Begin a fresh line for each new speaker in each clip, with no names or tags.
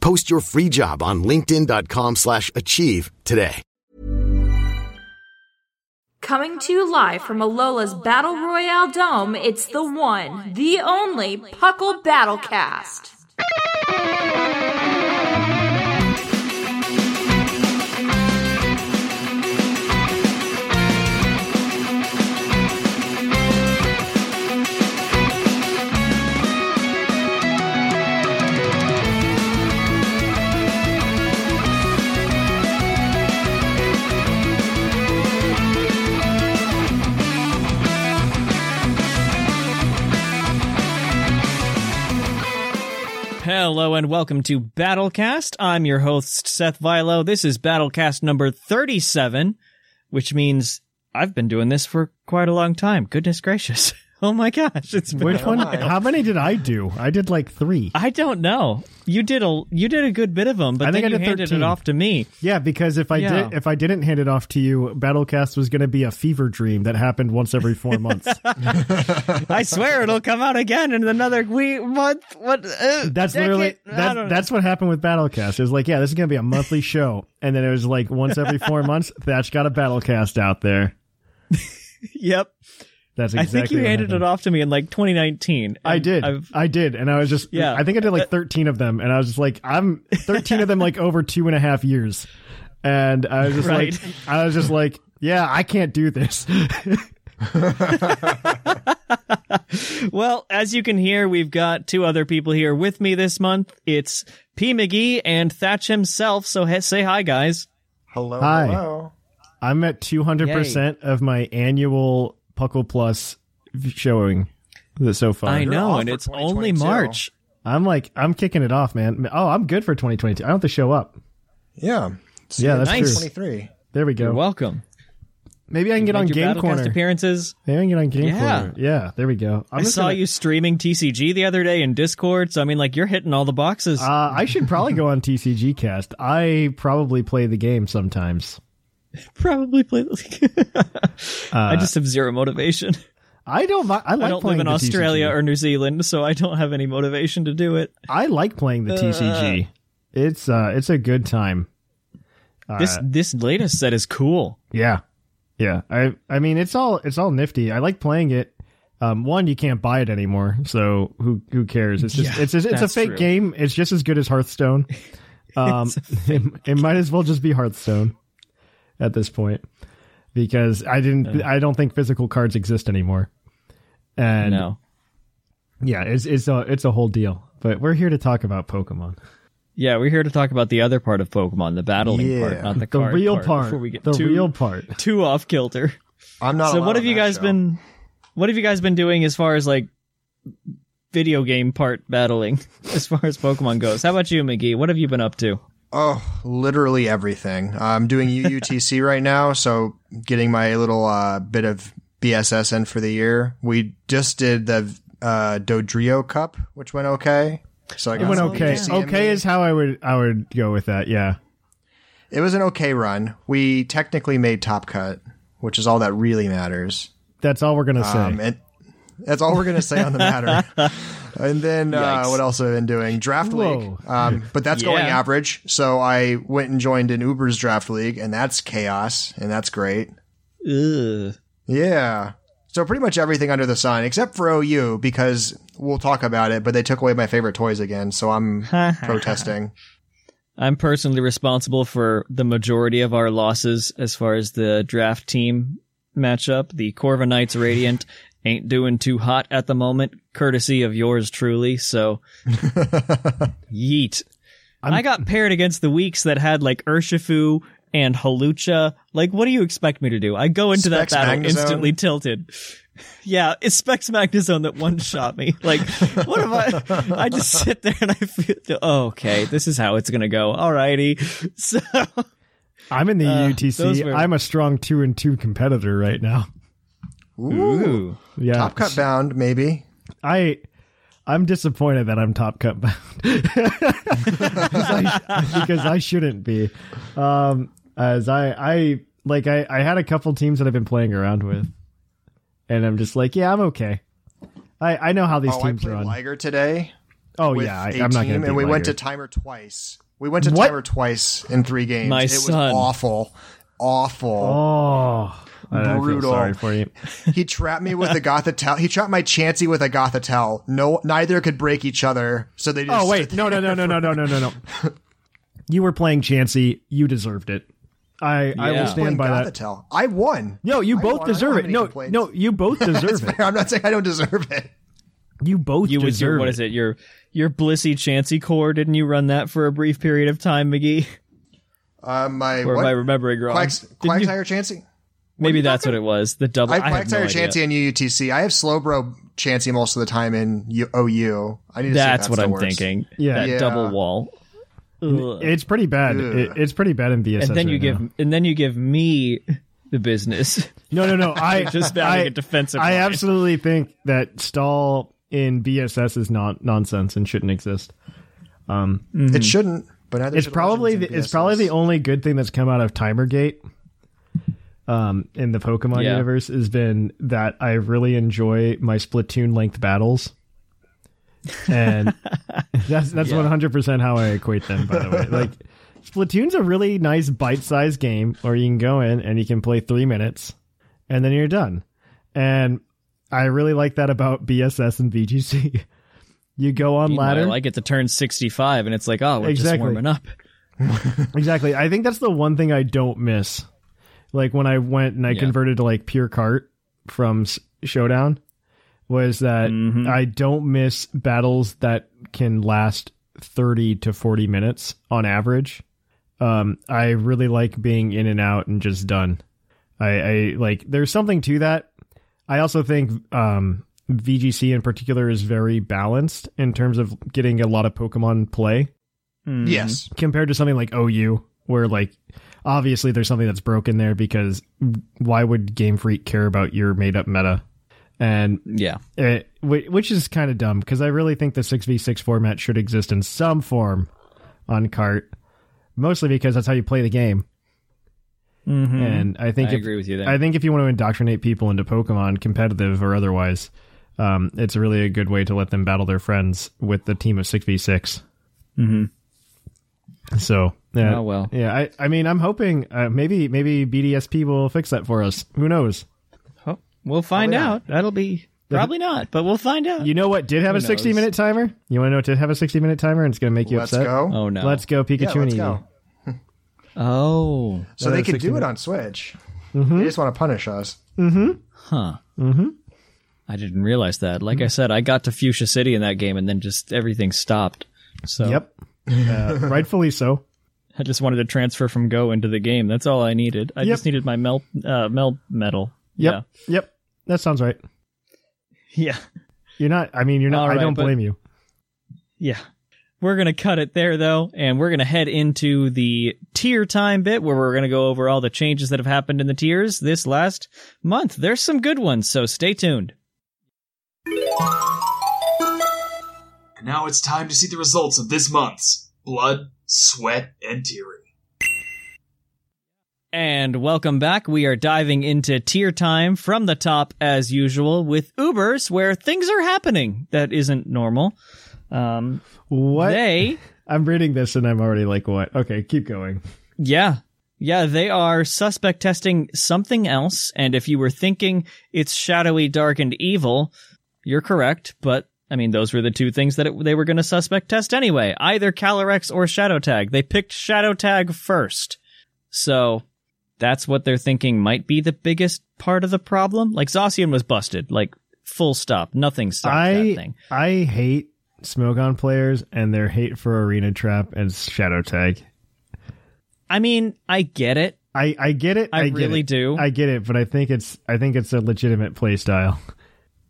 Post your free job on linkedin.com slash achieve today.
Coming to you live from Alola's Battle Royale Dome, it's the one, the only Puckle Battlecast.
Hello and welcome to Battlecast. I'm your host, Seth Vilo. This is Battlecast number 37, which means I've been doing this for quite a long time. Goodness gracious. Oh my gosh, it's been
Which
a
one?
while.
How many did I do? I did like three.
I don't know. You did a you did a good bit of them, but
I think
then
I
you
did
handed
13.
it off to me.
Yeah, because if I
Yeah.
did, if I didn't hand it off to you, Battlecast was going to be a fever dream that happened once every four months.
I swear it'll come out again in another week, month. What? Uh,
That's
decade?
literally
I
that,
don't know.
that's what happened with Battlecast. It was like, yeah, this is going to be a monthly show, and then it was like once every four months. Thatch got a Battlecast out there.
Yep.
That's
I think you
what
handed
happened.
it off to me in like 2019.
I did.
I've,
I did. And I was just,
Yeah.
I think I did like uh, 13 of them. And I was just like, I'm 13 of them like over two and a half years. And I was just
Right.
like, I was just like, yeah, I can't do this.
Well, as you can hear, we've got two other people here with me this month. It's P. McGee and Thatch himself. So he- say hi, guys.
Hello,
Hi.
hello.
I'm at 200% of my annual Puckle Plus showing the so far.
I
you're
know, and it's only March.
I'm like, I'm kicking it off, man. Oh, I'm good for 2022. I don't have to show up.
Yeah. See
Yeah, that's
Nice.
true.
23.
There we
You're
go.
welcome.
Maybe I can get on
Make
Game
Battlecast
Corner.
appearances.
Maybe I can get on Game
Yeah.
Corner. Yeah, there we go. I'm
I saw
gonna-
you streaming TCG the other day in Discord. So I mean, like you're hitting all the boxes.
Uh, I should probably go on TCG Cast. I probably play the game sometimes.
Probably play. The league. I just have zero motivation.
I don't. mi- I like
I don't
playing
live in
the
Australia
TCG.
or New Zealand, so I don't have any motivation to do it.
I like playing the TCG. It's uh, it's a good time.
This this latest set is cool.
Yeah, yeah. I I mean, it's all it's all nifty. I like playing it. Um, one, you can't buy it anymore, so who who cares? It's just
Yeah,
it's it's, it's a
that's
fake
true.
game. It's just as good as Hearthstone. Um, it, it might as well just be Hearthstone at this point because I didn't. I don't think physical cards exist anymore. And
No.
yeah, it's it's a it's a whole deal. But we're here to talk about Pokemon.
Yeah, we're here to talk about the other part of Pokemon, the battling
Yeah.
part, not the,
The
card
real
part.
part.
Before we get
the
too,
real part.
too off kilter.
I'm not.
so what have you guys
show.
been? What have you guys been doing as far as like video game part battling, as far as Pokemon goes? How about you, McGee? What have you been up to?
Oh, literally everything. I'm doing UUTC right now, so getting my little uh, bit of BSS in for the year. We just did the uh, Dodrio Cup, which went okay. So I
It went okay.
UUTC in
Okay is how I would I would go with that. Yeah.
It was an okay run. We technically made top cut, which is all that really matters.
That's all we're gonna say.
Um, and that's all we're gonna say on the matter. and then uh, what else have I been doing? Draft
Whoa.
league, um, but that's going average. So I went and joined an Uber's draft league, and that's chaos, and that's great.
Ugh.
Yeah. So pretty much everything under the sun, except for OU, because we'll talk about it. But they took away my favorite toys again, so I'm protesting.
I'm personally responsible for the majority of our losses as far as the draft team matchup. The Corva Knights Radiant ain't doing too hot at the moment, courtesy of yours truly. So, yeet. i got paired against the weeks that had like Urshifu and Hawlucha. Like, what do you expect me to do? I go into
Specs
that battle
Magnezone?
instantly tilted. Yeah, it's Specs Magnezone that one shot me. Like, what am I? I just sit there and I feel, oh, okay, this is how it's gonna go. Alrighty. So,
I'm in the
Uh,
UTC.
were-
I'm a strong two and two competitor right now.
Ooh.
Yeah,
Top cut bound, maybe.
I I'm disappointed that I'm top cut bound because, I, because I shouldn't be. Um, as I I like I I had a couple teams that I've been playing around with, and I'm just like, yeah, I'm okay. I I know how these
Oh,
teams
played
run.
Liger today.
oh
with
yeah, I'm not
team,
going to.
and we went to timer twice. We went to
What?
timer twice in three games.
My
it was
son.
awful, awful.
Oh, I- I feel
Brutal.
sorry for you.
He trapped me with a Gothitelle. He trapped my Chansey with a Gothitelle. No, neither could break each other. So they just
Oh wait, no, no, no, no, no, no, no, no, no. You were playing Chansey. You deserved it. I I will stand by that.
Gothitelle. I won.
No, you
I
both
won.
Deserve it. No,
complaints.
no, you both deserve it.
fair. I'm not saying I don't deserve it.
You both
You was your,
deserve
what
it?
Your, your Blissey Chansey core. Didn't you run that for a brief period of time, McGee?
Uh, my
Or
what?
am I remembering wrong?
Quacks,
Didn't you-
Quagsire Chansey.
Maybe that's what it was. The double.
I
I,
have
have no
Quagsire
idea.
Chansey and UUTC. I have Slowbro Chansey most of the time in U- OU. I need to see
That's what I'm
works.
thinking.
Yeah.
that
Yeah.
double wall. Ugh.
It's pretty bad. It, it's pretty bad in BSS.
and then you
right
give
now.
and then you give me the business.
no, no, no. I
Just having
I,
a defensive
I
line.
absolutely think that stall in BSS is not nonsense and shouldn't exist.
Um, It shouldn't, but
It's
should
probably the, it's probably the only good thing that's come out of Timergate. Um, in the Pokemon
Yeah.
universe has been that I really enjoy my Splatoon length battles, and that's that's one hundred percent how I equate them. By the way, like Splatoon's a really nice bite sized game where you can go in and you can play three minutes, and then you're done. And I really like that about BSS and VGC. You go on
Meanwhile,
ladder.
I get to turn 65, and it's like, oh, we're just warming up.
Exactly. I think that's the one thing I don't miss. Like when I went and I
Yeah.
converted to like pure cart from S- Showdown was that
Mm-hmm.
I don't miss battles that can last 30 to 40 minutes on average. Um, I really like being in and out and just done. I, I like, there's something to that. I also think, um, VGC in particular is very balanced in terms of getting a lot of Pokemon play
Yes.
compared to something like OU, where like obviously there's something that's broken there because why would Game Freak care about your made up meta? And
Yeah.
it, which is kind of dumb because I really think the six v six format should exist in some form on cart, mostly because that's how you play the game. And I think
I
if,
agree with you there.
I think if you want to indoctrinate people into Pokemon, competitive or otherwise, um, it's really a good way to let them battle their friends with the team of six v six. Mm-hmm. So yeah,
Oh, well.
yeah. I, I mean, I'm hoping uh, maybe maybe BDSP will fix that for us. Who knows?
Oh, we'll find
yeah.
out. That'll be probably not, but we'll find out.
You know what did have
Who
a 60
knows?
minute timer? You want to know what did have a 60 minute timer and it's going to make you
Let's
upset?
go.
oh no.
Let's go Pikachu
Yeah,
and
let's
Eevee.
go.
Oh.
So they could
60
do it on Switch.
Mm-hmm.
They just want to punish us.
Huh. Mm-hmm. I didn't realize that. Like I said, I got to Fuchsia City in that game, and then just everything stopped. So
Yep. Uh, rightfully so.
I just wanted to transfer from Go into the game. That's all I needed. I
Yep.
just needed my mel uh, mel medal.
Yep. Yep. That sounds right.
Yeah.
You're not, I mean, you're not,
All
I don't
but-
blame you.
Yeah. We're going to cut it there, though, and we're going to head into the tier time bit where we're going to go over all the changes that have happened in the tiers this last month. There's some good ones, so stay tuned.
And now it's time to see the results of this month's Blood, Sweat, and Tearing.
And welcome back. We are diving into tier time from the top as usual with Ubers where things are happening that isn't normal. Um,
What?
they,
I'm reading this and I'm already like, what? Okay, keep going.
yeah, yeah, they are suspect testing something else. And if you were thinking it's shadowy, dark, and evil, you're correct. But I mean, those were the two things that it, they were going to suspect test anyway. Either Calyrex or Shadow Tag. They picked Shadow Tag first. So that's what they're thinking might be the biggest part of the problem. Like Zacian was busted, like full stop. Nothing stopped that
I
thing.
I hate Smogon players and their hate for Arena Trap and Shadow Tag.
I mean, I get it.
I, I get it.
I
get
really
it.
do.
I get it, but I think it's I think it's a legitimate play style,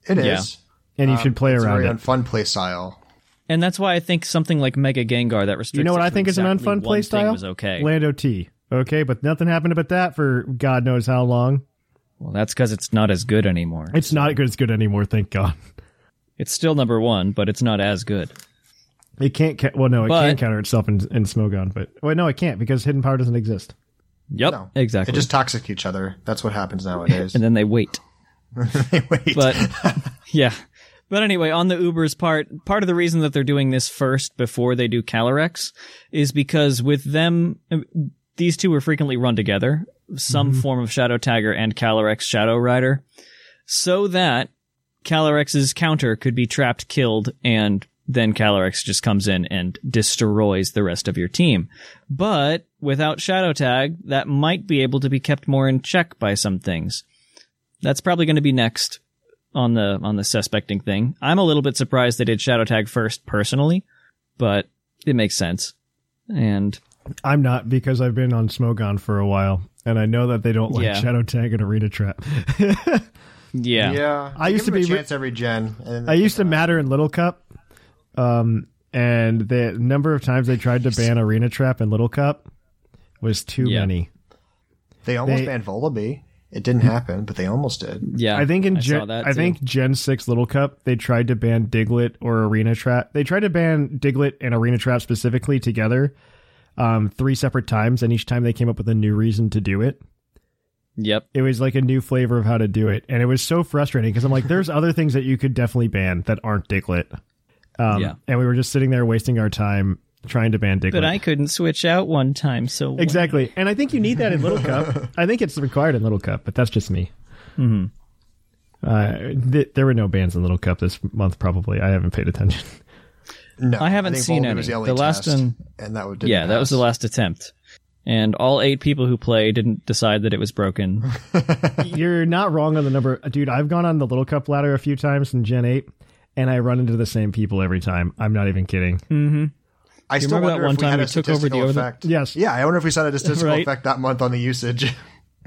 It is.
Yeah.
and you
Um,
should play
it's
around
a very
it.
unfun play style.
And that's why I think something like Mega Gengar that restricts
You know what I
to
think is an unfun
one
play style?
was okay.
Lando T. Okay, but nothing happened about that for God knows how long.
Well, that's because it's not as good anymore.
It's not good as good anymore, thank God.
It's still number one, but it's not as good.
It can't. Ca- well, no, it
But-
can counter itself in, in Smogon, but wait, no, it can't because hidden power doesn't exist.
Yep,
No,
exactly.
It just toxic each other. That's what happens nowadays.
and then they wait.
They wait.
But yeah. But anyway, on the Uber's part, part of the reason that they're doing this first before they do Calyrex is because with them, these two were frequently run together, some mm-hmm. form of Shadow Tagger and Calyrex Shadow Rider, so that Calyrex's counter could be trapped, killed, and then Calyrex just comes in and destroys the rest of your team. But without Shadow Tag, that might be able to be kept more in check by some things. That's probably going to be next on the on the suspecting thing. I'm a little bit surprised they did Shadow Tag first personally, but it makes sense. And
I'm not because I've been on Smogon for a while, and I know that they don't like
Yeah.
Shadow Tag and Arena Trap.
yeah.
yeah,
I used
give
to
them
be
a chance every gen. And
I used to matter in Little Cup, um, and the number of times they tried to ban Arena Trap in Little Cup was too
Yeah.
many.
they almost
they-
banned Vullaby. It didn't happen, but they almost did.
Yeah.
I think in
saw
Gen, I think Gen Six Little Cup they tried to ban Diglett or Arena Trap. They tried to ban Diglett and Arena Trap specifically together, um, three separate times, and each time they came up with a new reason to do it.
Yep.
It was like a new flavor of how to do it, and it was so frustrating because I'm like, there's other things that you could definitely ban that aren't Diglett. Um,
Yeah.
and we were just sitting there wasting our time trying to ban Diglett.
But I couldn't switch out one time, so why-
Exactly. And I think you need that in Little Cup. I think it's required in Little Cup, but that's just me. Mm-hmm. Uh, th- there were no bans in Little Cup this month, probably. I haven't paid attention.
No,
I haven't
think
seen
Vullaby
any.
was
The last
test,
one-
and that would
Yeah, that was the last attempt. And all eight people who play didn't decide that it was broken.
You're not wrong on the number. Dude, I've gone on the Little Cup ladder a few times in Gen 8, and I run into the same people every time. I'm not even kidding.
I still
remember that
wonder
one
if we
time
had
we
a
took over the
statistical
other-
effect.
Yes.
Yeah, I wonder if we saw a statistical
Right.
effect that month on the usage.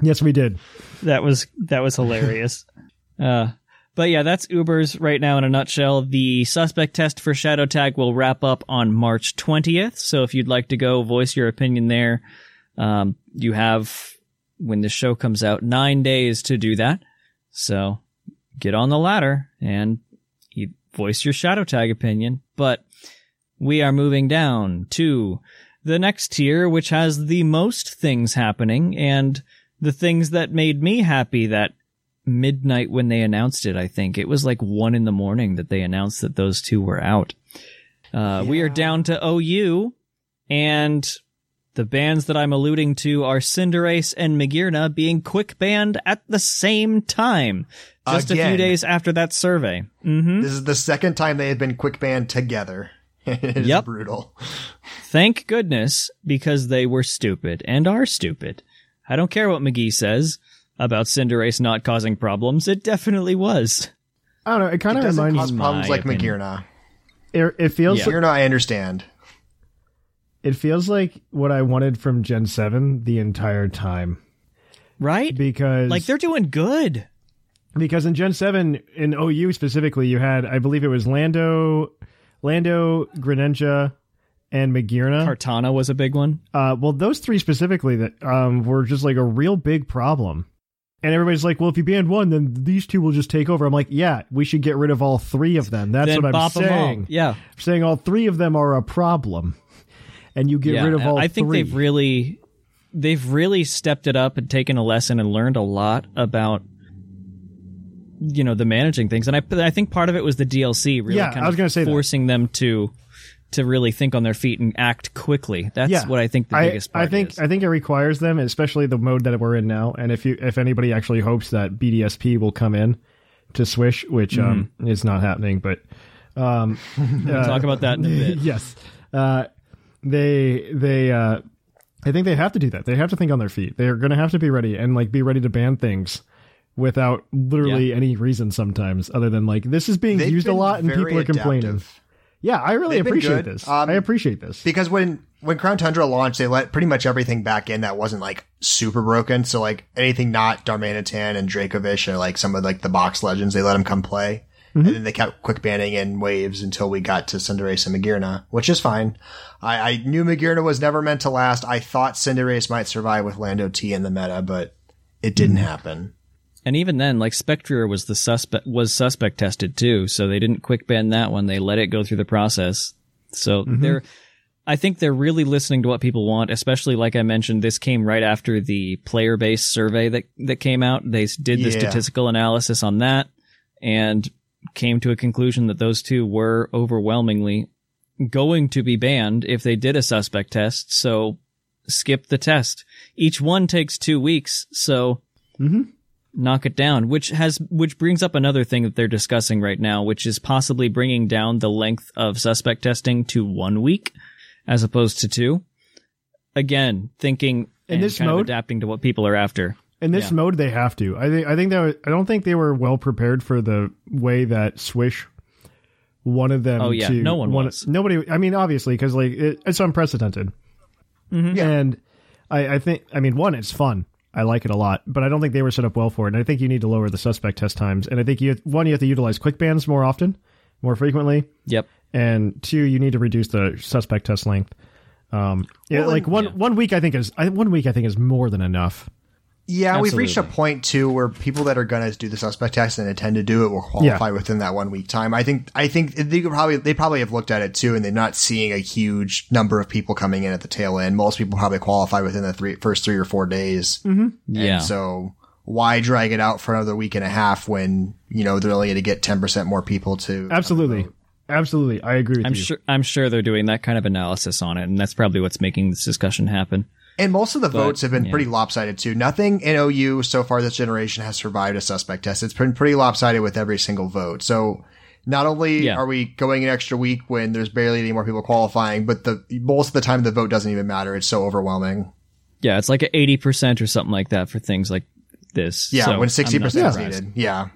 Yes, we did.
that was that was hilarious. Uh, but yeah, that's Uber's right now in a nutshell. The suspect test for Shadow Tag will wrap up on March 20th. So if you'd like to go voice your opinion there, um, you have when the show comes out nine days to do that. So get on the ladder and you voice your Shadow Tag opinion. But we are moving down to the next tier, which has the most things happening and the things that made me happy that midnight when they announced it, I think. It was like one in the morning that they announced that those two were out. Uh, We are down to OU, and the bands that I'm alluding to are Cinderace and Magearna being quick banned at the same time, just a few days after that survey. hmm
This is the second time they had been quick banned together. it is
Yep.
brutal.
Thank goodness, because they were stupid and are stupid. I don't care what McGee says about Cinderace not causing problems. It definitely was.
I don't know. It kind
It
of reminds
cause
me.
problems like
opinion.
Magearna.
It, it feels
Yeah.
like,
Magearna, I understand.
it feels like what I wanted from Gen 7 the entire time.
Right?
Because
Like they're doing good.
because in Gen 7 in OU specifically you had I believe it was Lando Lando Greninja and Magearna.
Kartana was a big one.
Uh well those three specifically that um were just like a real big problem. And everybody's like, "Well, if you ban one, then these two will just take over." I'm like, "Yeah, we should get rid of all three of them." That's
then
what I'm
bop 'em all.
saying.
Yeah.
I'm saying all three of them are a problem, and you get
yeah.
rid of all
I think they've really they've really stepped it up and taken a lesson and learned a lot about you know the managing things and I I think part of it was the DLC really
Yeah,
kind
I was
of
gonna say that.
forcing them to to really think on their feet and act quickly. That's what I think the
I,
biggest part
I think
is.
I think it requires them, especially the mode that we're in now. And if you if anybody actually hopes that BDSP will come in to Swish, which um
Mm-hmm.
is not happening, but um
we'll talk about that in a bit.
yes, uh, they they uh, I think they have to do that. They have to think on their feet. They're going to have to be ready and like be ready to ban things without literally any reason sometimes other than like this is being
They've
used a lot and people are complaining.
adaptive.
Yeah, I really
They've
appreciate this.
Um,
I appreciate this.
Because when when Crown Tundra launched, they let pretty much everything back in that wasn't like super broken. So like anything not Darmanitan and Dracovish or like some of like the box legends, they let them come play.
Mm-hmm.
And then they kept quick banning in waves until we got to Cinderace and Magearna, which is fine. I, I knew Magearna was never meant to last. I thought Cinderace might survive with Lando T in the meta, but it didn't
Mm-hmm.
happen.
And even then, like Spectrier was the suspect was suspect tested too, so they didn't quick ban that one. They let it go through the process. So mm-hmm. they're, I think they're really listening to what people want. Especially like I mentioned, this came right after the player based survey that that came out. They did the
Yeah.
statistical analysis on that and came to a conclusion that those two were overwhelmingly going to be banned if they did a suspect test. So skip the test. Each one takes two weeks, so mm-hmm. Knock it down. Which has which brings up another thing that they're discussing right now, which is possibly bringing down the length of suspect testing to one week as opposed to two. Again, thinking
In
and
this
kind of
mode?
adapting to what people are after.
In this
Yeah.
mode, they have to. I think. I think that. was- I don't think they were well prepared for the way that Swish wanted them.
Oh, yeah.
to,
No one
wanted-
was.
Nobody. I mean, obviously, because like it, it's unprecedented.
Mm-hmm.
And I, I think. I mean, one, it's fun. I like it a lot, but I don't think they were set up well for it. And I think you need to lower the suspect test times. And I think you one, you have to utilize quick bans more often, more frequently,
Yep.
and two, you need to reduce the suspect test length. Um, yeah,
Well,
like one
yeah.
one week I think is I, one week I think is more than enough.
Yeah, we've reached a point too where people that are going to do the suspect test and intend to do it will qualify within that one week time. I think I think they could probably they probably have looked at it too, and they're not seeing a huge number of people coming in at the tail end. Most people probably qualify within the three first three or four days. Mm-hmm.
Yeah.
so why drag it out for another week and a half when you know they're only going to get ten percent more people to
Absolutely, absolutely, I agree with
I'm
you.
sure I'm sure they're doing that kind of analysis on it, and that's probably what's making this discussion happen.
And most of the votes have been
yeah.
pretty lopsided too. Nothing in OU so far this generation has survived a suspect test. It's been pretty lopsided with every single vote. So not only
Yeah.
are we going an extra week when there's barely any more people qualifying, but the most of the time the vote doesn't even matter. It's so overwhelming.
Yeah, it's like a eighty percent or something like that for things like this.
Yeah,
So
when sixty percent is needed. Yeah.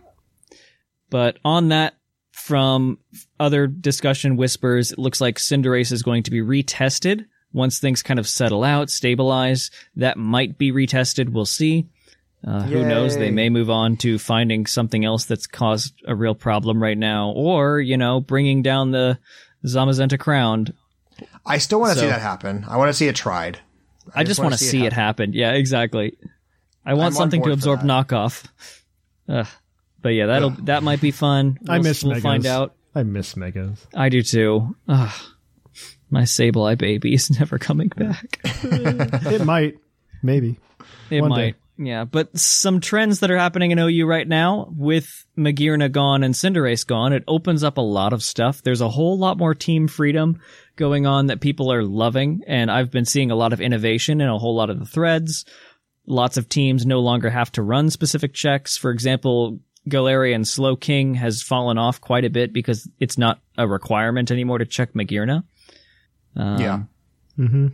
But on that, from other discussion whispers, it looks like Cinderace is going to be retested once things kind of settle out, stabilize. That might be retested. We'll see. Uh, who knows? They may move on to finding something else that's caused a real problem right now, or you know, bringing down the Zamazenta crown.
I still want to see that happen. I want to see it tried.
I, just want to see it happen. Yeah, exactly. I want
I'm
something to absorb knockoff. Ugh. But yeah, that'll that might be fun.
I
We'll-
miss
We'll
Megas.
find out.
I miss Megas.
I do too. Ugh. My Sableye baby is never coming back.
it might, maybe.
It
One
might.
day.
Yeah, but some trends that are happening in OU right now with Magearna gone and Cinderace gone, it opens up a lot of stuff. There's a whole lot more team freedom going on that people are loving, and I've been seeing a lot of innovation in a whole lot of the threads. Lots of teams no longer have to run specific checks. For example, Galarian Slowking has fallen off quite a bit because it's not a requirement anymore to check Magearna. Um,
Yeah.
hmm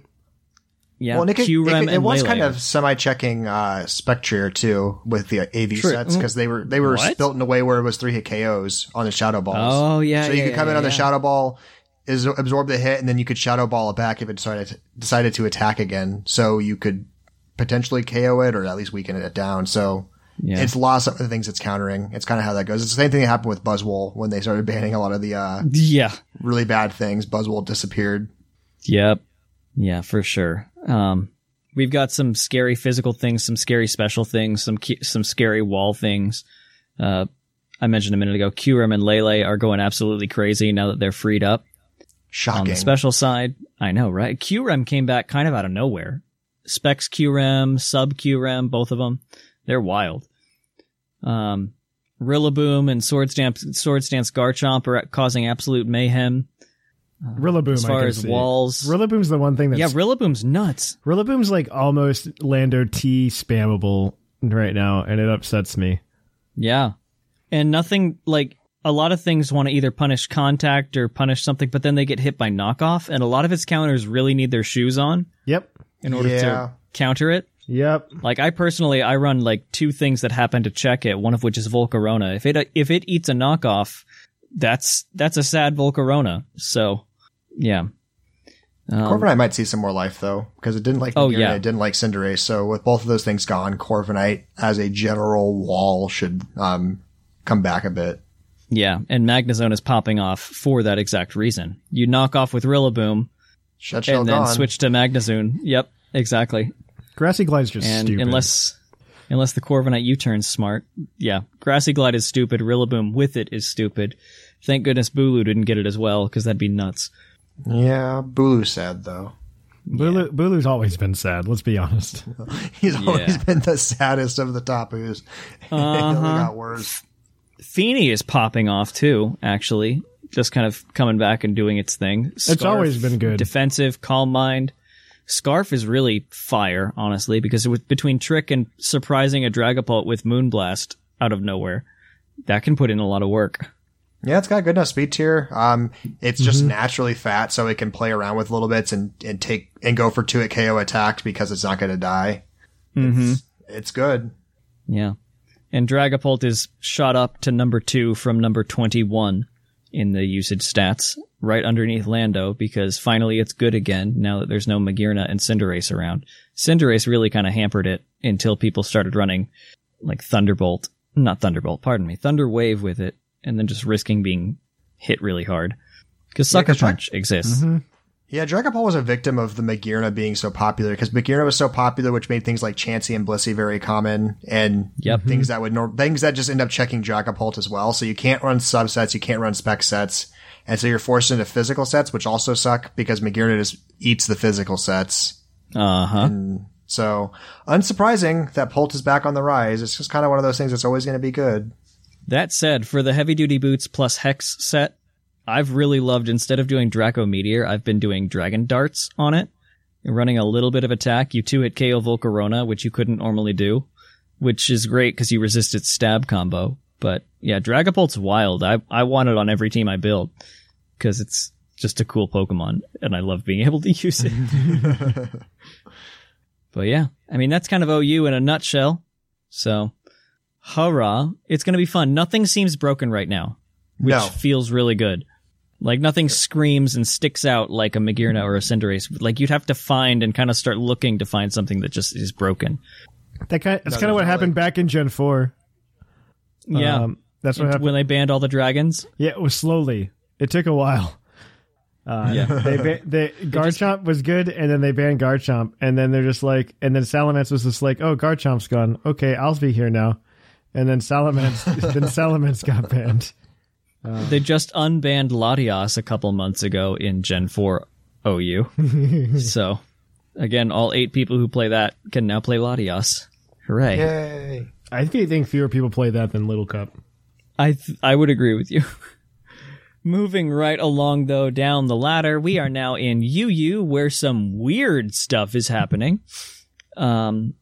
Yeah,
Well, and it, could, it, could- it was
Lele
kind of semi-checking uh, Spectrier too with the AV
True.
sets because they were they were
What?
built in a way where it was three hit KOs on the Shadow Balls.
Oh, yeah,
so you
yeah,
could come
yeah,
in on the. Shadow Ball, is absorb the hit, and then you could Shadow Ball it back if it decided decided to attack again. So you could potentially KO it or at least weaken it down. So.
Yeah.
It's lost some of the things it's countering. It's kind of how that goes. It's the same thing that happened with Buzzwole when they started banning a lot of the uh,
Yeah.
really bad things. Buzzwole disappeared.
Yep. Yeah, for sure. Um, we've got some scary physical things, some scary special things, some some scary wall things. Uh, I mentioned a minute ago, Kyurem and Lele are going absolutely crazy now that they're freed up. On
Shocking.
the special side, I know, right? Kyurem came back kind of out of nowhere. Specs Kyurem, Sub Kyurem, both of them, they're wild. Um, Rillaboom and Swords Dance, Swords Dance Garchomp are causing absolute mayhem. Uh-huh.
Rillaboom.
As
I
far
can
as
see.
walls,
Rillaboom's the one thing that's
yeah, Rillaboom's nuts.
Rillaboom's like almost Lando T spammable right now, and it upsets me.
Yeah. And nothing like a lot of things want to either punish contact or punish something, but then they get hit by knockoff, and a lot of its counters really need their shoes on.
Yep.
in order
Yeah.
to counter it.
Yep.
Like I personally, I run like two things that happen to check it. One of which is Volcarona. If it if it eats a knockoff, that's that's a sad Volcarona. So, yeah. Um,
Corviknight might see some more life though, because it didn't like
Oh,
Magearna,
yeah.
it didn't like Cinderace. So with both of those things gone, Corviknight as a general wall should um come back a bit.
yeah, and Magnezone is popping off for that exact reason. You knock off with Rillaboom
Shed Shell
and then
gone.
switch to Magnezone. Yep, exactly.
Grassy Glide's just
and
stupid.
unless unless the Corviknight U-turn's smart, yeah, Grassy Glide is stupid. Rillaboom with it is stupid. Thank goodness Bulu didn't get it as well because that'd be nuts.
Yeah, Bulu's sad though.
Bulu, Bulu's always been sad. Let's be honest.
He's always
Yeah. Uh-huh.
been the saddest of the Tapus. it only got worse.
Fini is popping off too, actually. Just kind of coming back and doing its thing.
It's always been good.
Defensive, calm mind. Scarf is really fire, honestly, because it was between Trick and surprising a Dragapult with Moonblast out of nowhere. That can put in a lot of work.
Yeah, it's got good enough speed tier. Um, it's just
Mm-hmm.
naturally fat, so it can play around with little bits and, and take and go for two at KO attacked because it's not going to die.
Mm-hmm.
It's, it's good.
Yeah. And Dragapult is shot up to number two from number 21 in the usage stats, right underneath Lando, because finally it's good again now that there's no Magearna and Cinderace around. Cinderace really kind of hampered it until people started running like Thunderbolt, not Thunderbolt, pardon me, Thunder Wave with it, and then just risking being hit really hard. Because Sucker
Dra-
Punch exists.
Yeah, Dragapult was a victim of the Magearna being so popular because Magearna was so popular, which made things like Chansey and Blissey very common, and
Yep.
things that would nor- things that just end up checking Dragapult as well. So you can't run subsets, you can't run spec sets, and so you're forced into physical sets, which also suck because Magearna just eats the physical sets.
Uh huh.
So unsurprising that Pult is back on the rise. It's just kind of one of those things that's always going to be good.
That said, for the heavy duty boots plus hex set, I've really loved instead of doing Draco Meteor, I've been doing Dragon Darts on it. running a little bit of attack. You two hit KO Volcarona, which you couldn't normally do, which is great because you resist its stab combo. But yeah, Dragapult's wild. I I want it on every team I build because it's just a cool Pokemon, and I love being able to use it. but yeah, I mean that's kind of OU in a nutshell. So, hurrah! It's gonna be fun. Nothing seems broken right now, which
No.
feels really good. Like nothing screams and sticks out like a Magearna or a Cinderace. Like you'd have to find and kind of start looking to find something that just is broken.
That kind that's
No,
kind of what
there's not
happened back in Gen Four.
Yeah,
Um, that's what happened.
when they banned all the dragons.
Yeah, it was slowly. It took a while. Uh,
Yeah.
they ba- they Garchomp was good, and then they banned Garchomp, and then they're just like, and then Salamence was just like, oh, Garchomp's gone. Okay, I'll be here now, and then Salamence, then Salamence got banned.
They just unbanned Latias a couple months ago in Gen 4 OU. so, again, all eight people who play that can now play Latias. Hooray.
Yay.
I think think fewer people play that than Little Cup.
I th- I would agree with you. Moving right along though down the ladder, we are now in UU where some weird stuff is happening. Um,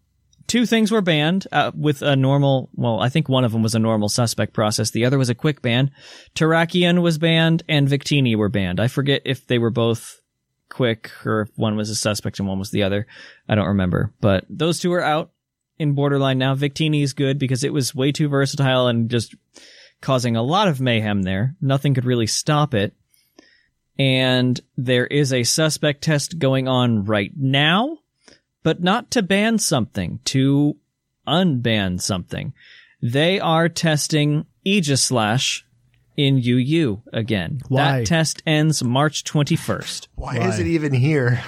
two things were banned uh, with a normal. Well, I think one of them was a normal suspect process. The other was a quick ban. Terrakion was banned and Victini were banned. I forget if they were both quick or if one was a suspect and one was the other. I don't remember, but those two are out in borderline now. Victini is good because it was way too versatile and just causing a lot of mayhem there. Nothing could really stop it. And there is a suspect test going on right now, but not to ban something, to unban something. They are testing Aegislash in UU again.
Why?
That test ends March 21st.
Why,
Why?
is it even here?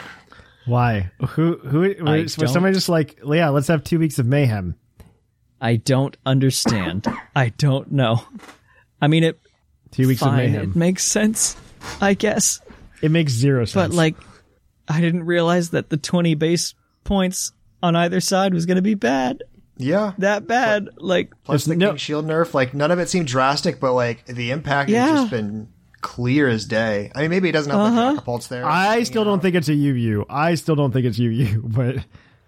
Why? Who? Who? Was
don't-
somebody just like, yeah, let's have two weeks of mayhem.
I don't understand. I don't know. I mean, it
Two weeks of mayhem.
It makes sense, I guess.
It makes zero sense.
But like, I didn't realize that the 20 base points on either side was going to be bad.
Yeah.
That bad. Like,
Plus the
no-
King Shield nerf, like none of it seemed drastic, but like the impact
Yeah.
has just been clear as day. I mean, maybe it doesn't help
Uh-huh.
that Dragapult's there.
I still don't think it's a UU. I still don't think it's UU. But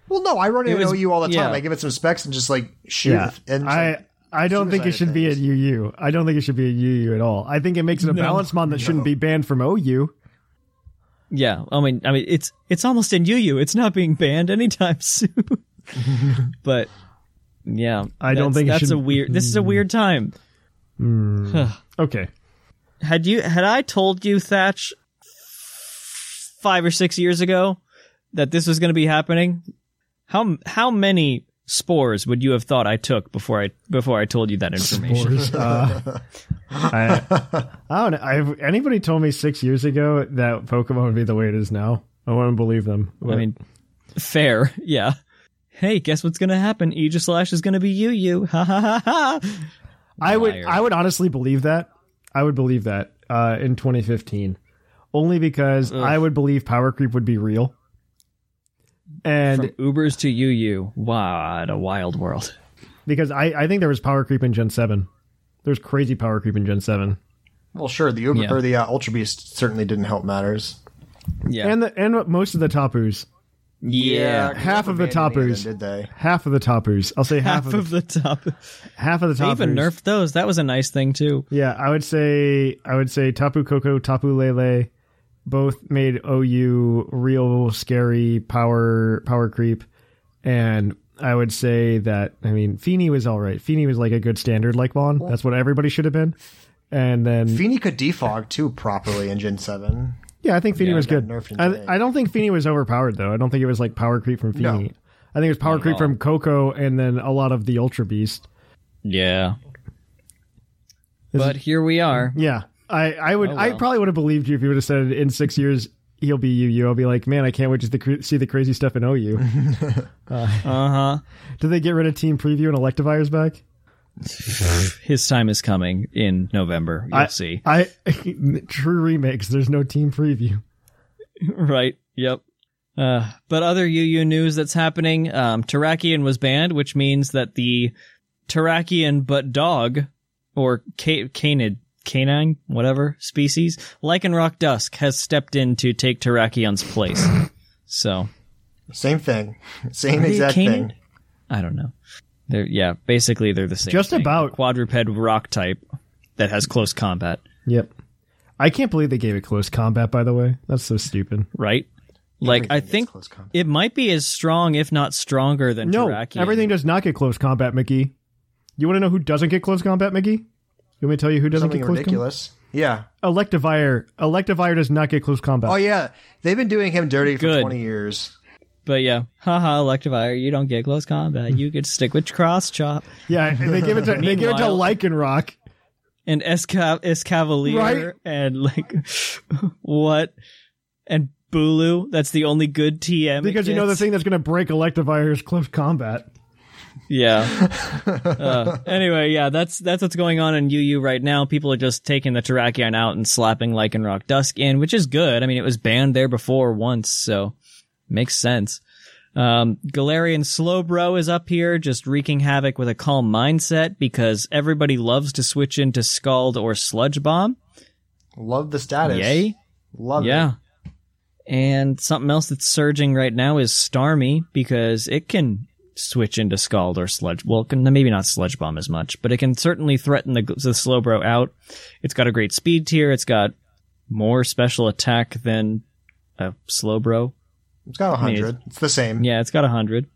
well, no, I run it
It was-
OU all the time.
yeah.
I give it some specs and just like shoot.
yeah,
And
I. I don't think it
suicide
should be a. UU. I don't think it should be a UU at all. I think it makes it a balance mon that shouldn't be banned from OU.
Yeah, I mean, I mean, it's it's almost in Yu It's not being banned anytime soon. but yeah,
I don't think
that's
should-
a weird. This is a weird time. Hmm.
Okay.
Had you had I told you Thatch five or six years ago that this was going to be happening, how how many spores would you have thought I took before I before I told you that information?
Spores. Uh, I, I don't know. I've, anybody told me six years ago that Pokemon would be the way it is now, I wouldn't believe them.
I mean, fair, yeah. Hey, guess what's going to happen? Aegislash is going to be you, you. Ha ha ha ha.
I would, I would honestly believe that. I would believe that uh, in 2015, only because I would believe power creep would be real. And
From Ubers to Yu Yu. What a wild world.
because I, I think there was power creep in Gen 7. There's crazy power creep in Gen 7.
Well, sure. The Uber
Yeah.
or the uh, Ultra Beast certainly didn't help matters.
Yeah.
And the, and most of the Tapus.
yeah.
half of the
Never banned any
Tapus.
them, did they?
Half of the Tapus. I'll say half,
Half of the top.
half of the
They
Tapus.
even nerfed those. That was a nice thing too.
Yeah, I would say I would say Tapu Koko, Tapu Lele, both made OU real scary power power creep, and I would say that I mean Fini was all right. Fini was like a good standard like Vaughn. That's what everybody should have been. And then
Fini could defog too properly in Gen Seven.
yeah, I think Fini was good.
nerfed in.
I, I don't think Fini was overpowered though. I don't think it was like power creep from Fini.
No.
I think it was power
Not
creep from Koko and then a lot of the Ultra Beast.
Yeah.
This
But here we are.
Yeah, I, I would,
Oh,
I probably would have believed you if you would have said in six years he'll be UU. I'll be like, man, I can't wait to see the crazy stuff in OU.
Uh huh.
Did they get rid of Team Preview and Electivire's back?
His time is coming in November. You'll
I
see.
I true remakes. There's no Team Preview.
right. Yep. Uh, but other UU news that's happening, um, Terrakion was banned, which means that the Terrakion but dog, or ca- canid, canine, whatever species, Lycanroc Dusk has stepped in to take Terrakion's place. so,
Same thing. Same
they
exact
canid?
thing.
I don't know. They're, yeah, basically they're the same.
Just
thing.
about.
Quadruped rock type that has close combat,
Yep. I can't believe they gave it close combat. By the way, that's so stupid.
right? Like, I
Everything gets
think it might be as strong, if not stronger, than
No,
Terrakion.
everything does not get close combat, Mickey. You want to know who doesn't get close combat, McGee? You want me to tell you who doesn't
Something
get close
ridiculous. Yeah.
Electivire. Electivire does not get close combat.
Oh yeah. They've been doing him dirty for twenty years.
But yeah, haha, Electivire, you don't get close combat. You could stick with Cross Chop
Yeah, and they give it to they give it to
Meanwhile-
Lycanroc.
and Esca- Escavalier
Right.
and like what and Bulu. That's the only good TM.
Because you know the thing that's going to break Electivire is close combat.
Yeah. uh, anyway, yeah, that's that's what's going on in UU right now. People are just taking the Terrakion out and slapping Lycanroc Dusk in, which is good. I mean, it was banned there before once, so makes sense. Um, Galarian Slowbro is up here, just wreaking havoc with a calm mindset because everybody loves to switch into Scald or Sludge Bomb.
Love the status.
Yay!
Love
yeah.
it.
And something else that's surging right now is Starmie because it can switch into Scald or Sludge. Well, can, maybe not Sludge Bomb as much, but it can certainly threaten the, the Slowbro out. It's got a great speed tier. It's got more special attack than a Slowbro.
It's got a
mean,
hundred. It's the same.
Yeah, it's got a hundred.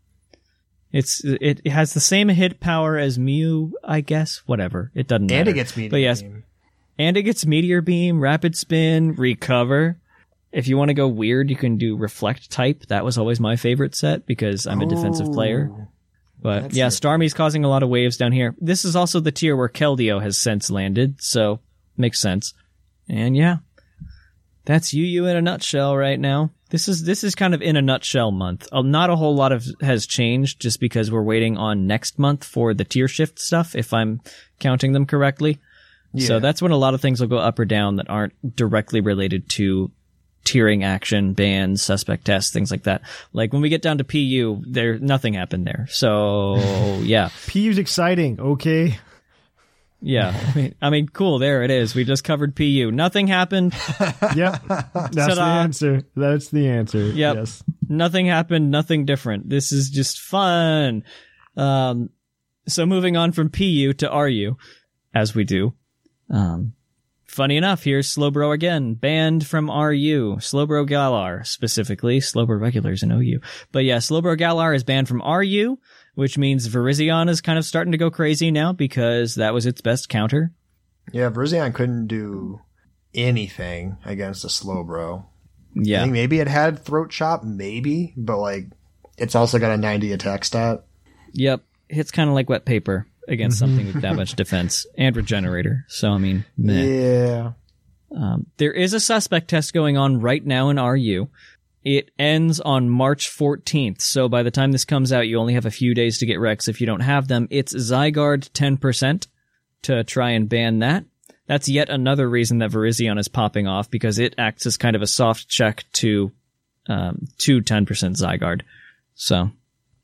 It's it, it has the same hit power as Mew, I guess. Whatever, it doesn't matter.
And it gets me.
But yes, and it gets Meteor Beam, Rapid Spin, Recover. If you want to go weird, you can do Reflect type. That was always my favorite set because I'm a defensive oh. player. But yeah,
it.
Starmie's causing a lot of waves down here. This is also the tier where Keldeo has since landed, so makes sense. And yeah, that's UU in a nutshell right now. This is this is kind of in a nutshell month. Not a whole lot of has changed just because we're waiting on next month for the tier shift stuff. If I'm counting them correctly, so that's when a lot of things will go up or down that aren't directly related to tiering action, bans, suspect tests, things like that. Like when we get down to PU, there nothing happened there. So yeah,
PU's exciting, okay?
yeah. I mean, I mean, cool. There it is. We just covered PU. Nothing happened.
Yep. That's the
Ta-da.
answer. That's the answer.
Yep.
Yes.
nothing happened, nothing different. This is just fun. Um, so moving on from PU to RU, as we do. Um, funny enough, here's Slowbro again, banned from RU. Slowbro Galar, specifically. Slowbro Regulars in OU. But yeah, Slowbro Galar is banned from RU, which means Virizion is kind of starting to go crazy now because that was its best counter.
Yeah, Virizion couldn't do anything against a Slowbro. I
Yeah.
think maybe it had throat chop, maybe, but like it's also got a 90 attack stat.
Yep. It's kind of like wet paper against something with that much defense and regenerator. So, I mean, meh.
Yeah.
Um, there is a suspect test going on right now in RU. It ends on March 14th. So by the time this comes out, you only have a few days to get Rex if you don't have them. It's Zygarde 10% to try and ban that. That's yet another reason that Virizion is popping off because it acts as kind of a soft check to, um, to 10% Zygarde. So,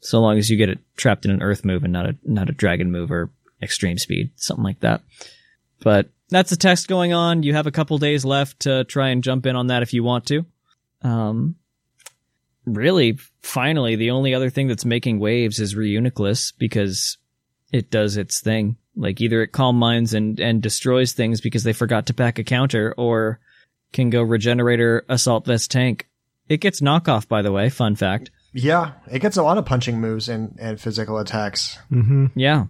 so long as you get it trapped in an earth move and not a, not a dragon move or extreme speed, something like that. But that's a test going on. You have a couple days left to try and jump in on that if you want to. Um, really, finally, the only other thing that's making waves is Reuniclus because it does its thing. Like either it calm minds and, and destroys things because they forgot to pack a counter or can go regenerator assault vest tank. It gets knockoff, by the way. Fun fact.
Yeah, it gets a lot of punching moves and, and physical attacks.
Yeah.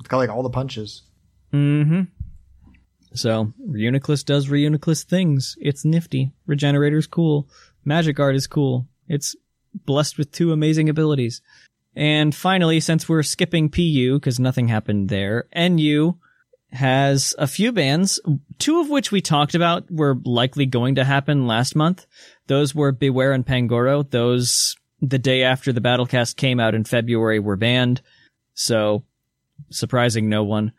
It's got like all the punches.
Mm-hmm. So Reuniclus does Reuniclus things. It's nifty. Regenerator's cool. Magic Guard is cool. It's blessed with two amazing abilities. And finally, since we're skipping PU because nothing happened there, NU has a few bans, two of which we talked about were likely going to happen last month. Those were Bewear and Pangoro. Those the day after the Battlecast came out in February were banned. So surprising no one.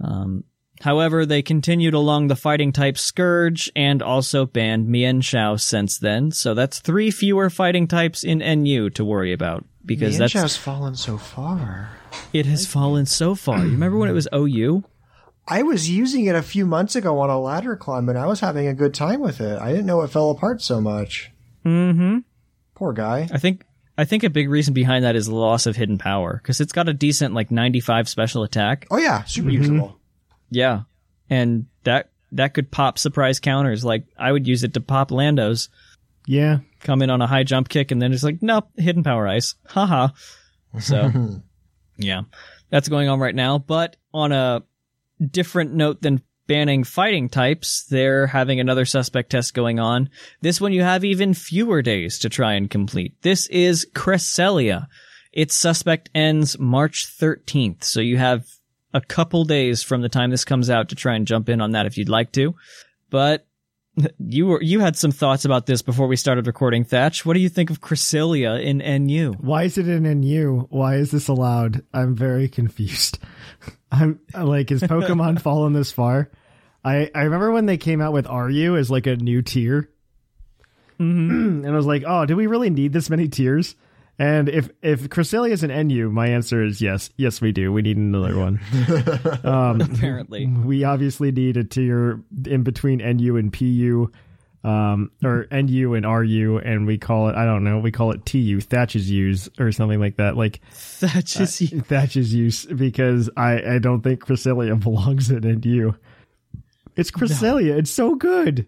Um, however, they continued along the fighting type Scourge and also banned Mienshao since then. So that's three fewer fighting types in NU to worry about because that's
Ninja's fallen so far.
it has fallen so far. You remember when it was OU?
I was using it a few months ago on a ladder climb, and I was having a good time with it. I didn't know it fell apart so much.
Mm-hmm.
Poor guy.
I think I think a big reason behind that is the loss of hidden power because it's got a decent like 95 special attack.
Oh yeah, super mm-hmm. usable.
Yeah, and that that could pop surprise counters. Like I would use it to pop Landos.
Yeah.
come in on a high jump kick and then it's like, nope, hidden power ice. Haha. So, yeah, that's going on right now. But on a different note than banning fighting types, they're having another suspect test going on. This one you have even fewer days to try and complete. This is Cresselia. Its suspect ends March 13th. So you have a couple days from the time this comes out to try and jump in on that if you'd like to. But you were you had some thoughts about this before we started recording, Thatch. What do you think of Cresselia in NU?
Why is it in NU? Why is this allowed? I'm very confused. I'm like, is Pokemon fallen this far? I I remember when they came out with RU as like a new tier, and I was like, oh, do we really need this many tiers? And if if Cresselia is an NU, my answer is yes. Yes, we do. We need another one.
Um, Apparently,
We obviously need a tier in between NU and PU, um, or NU and RU, and we call it I don't know. We call it TU, Thatch's use or something like that. Like
Thatch is
Thatch's use because I I don't think Cresselia belongs in NU. It's Cresselia. It's so good.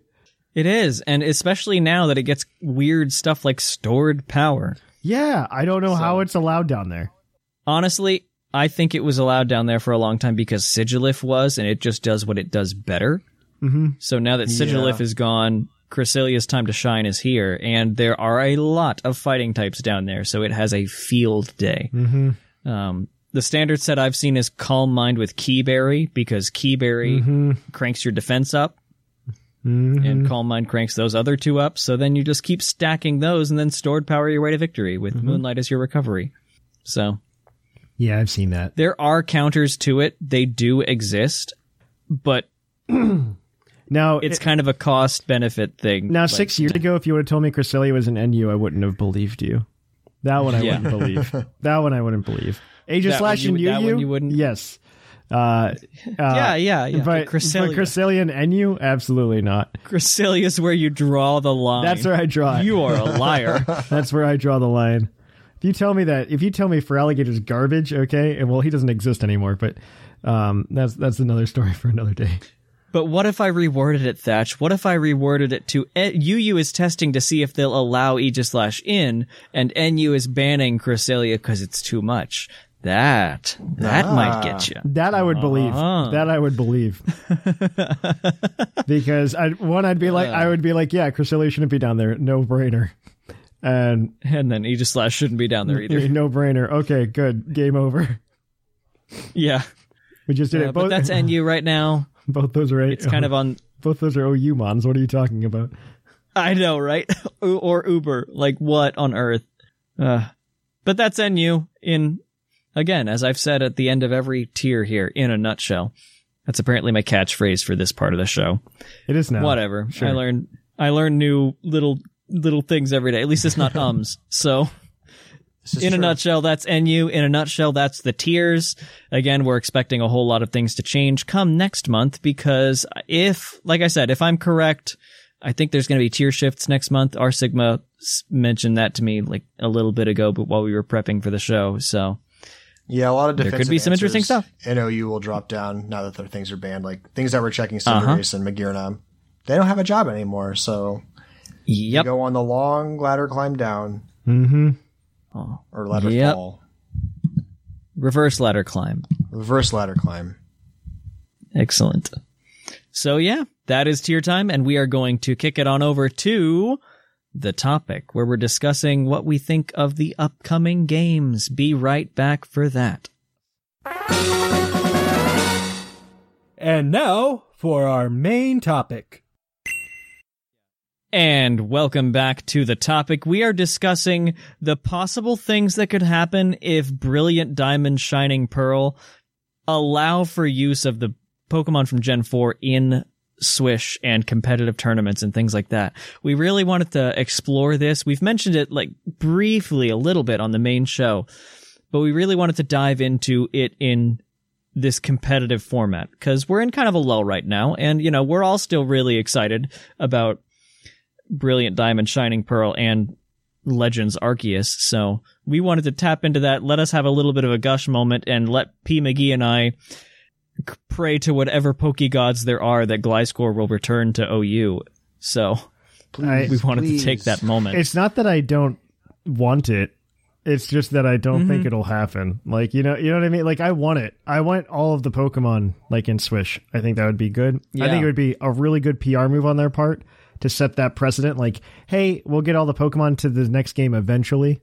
it is, and especially now that it gets weird stuff like stored power.
Yeah, I don't know how it's allowed down there.
Honestly, I think it was allowed down there for a long time because Sigilyph was, and it just does what it does better. Mm-hmm. So now that Sigilyph
Yeah.
is gone, Cresselia's time to shine is here, and there are a lot of fighting types down there, so it has a field day. Mm-hmm. Um, the standard set I've seen is Calm Mind with Kee Berry because Kee Berry cranks your defense up. And Calm Mind cranks those other two up, so then you just keep stacking those and then stored power your way to victory with Moonlight as your recovery. So
Yeah, I've seen that.
there are counters to it. They do exist, but
Now
it's kind of a cost benefit thing.
Now,
Like,
six years ago, if you would have told me Cresselia was an NU, I wouldn't have believed you. That one I
Yeah.
wouldn't believe. That one I wouldn't believe. Aegis
That
Slash
one
and
you- that one you wouldn't?
Yes. Uh, uh,
Yeah, yeah, yeah.
But,
But
but
Cresselia.
Cresselia and NU? Absolutely not.
Cresselia is where you draw the line.
That's where I draw it.
You are a liar.
That's where I draw the line. If you tell me that, if you tell me Feraligatr's garbage, okay, and well, he doesn't exist anymore, but um, that's that's another story for another day.
But what if I reworded it, Thatch? What if I reworded it to UU is testing to see if they'll allow Aegislash in, and NU is banning Cresselia because it's too much? That that might get you.
That I would believe.
Uh-huh.
That I would believe. because I one I'd be like I would be like, yeah, Cresselia shouldn't be down there. No brainer. And
And then Aegislash shouldn't be down there either.
no brainer. Okay, good. Game over.
yeah,
We just did
Uh,
it.
but
Both,
that's NU right now.
both those are
It's kind of on.
both those are OU mons. What are you talking about?
I know, right? or Uber. Like what on earth? Uh, but that's NU in again, as I've said at the end of every tier here, in a nutshell. That's apparently my catchphrase for this part of the show.
It is now.
Whatever.
sure.
I learn I learn new little little things every day. At least it's not ums. So
This is
in a nutshell, that's NU. In a nutshell, that's the tiers. Again, we're expecting a whole lot of things to change come next month because if, like I said, if I'm correct, I think there's going to be tier shifts next month. R Sigma mentioned that to me like a little bit ago, but while we were prepping for the show. So
Yeah, a lot of
There could be some interesting
answers
stuff.
in OU will drop down now that their things are banned. Like things that were checking Cinder
Uh-huh.
Race and Magearna, they don't have a job anymore. So you
yep.
go on the long ladder climb down
Mm-hmm.
Or ladder
Yep.
fall,
Reverse ladder climb.
reverse ladder climb.
Excellent. So yeah, that is tier time, and we are going to kick it on over to the topic where we're discussing what we think of the upcoming games. Be right back for that.
And now for our main topic.
And welcome back to the topic. We are discussing the possible things that could happen if Brilliant Diamond Shining Pearl allow for use of the Pokemon from Gen 4 in Swish and competitive tournaments and things like that. We really wanted to explore this. We've mentioned it like briefly a little bit on the main show, but we really wanted to dive into it in this competitive format because we're in kind of a lull right now. And, you know, we're all still really excited about Brilliant Diamond, Shining Pearl, and Legends Arceus. So we wanted to tap into that. Let us have a little bit of a gush moment and let P. McGee and I pray to whatever Poke gods there are that Gliscor will return to OU. So
I-
we wanted to take that moment.
It's not that I don't want it. It's just that I don't
Mm-hmm.
think it'll happen. Like you know, you know what I mean. Like I want it. I want all of the Pokemon like in Swish. I think that would be good. I think it would be a really good PR move on their part to set that precedent. Like, hey, we'll get all the Pokemon to the next game eventually,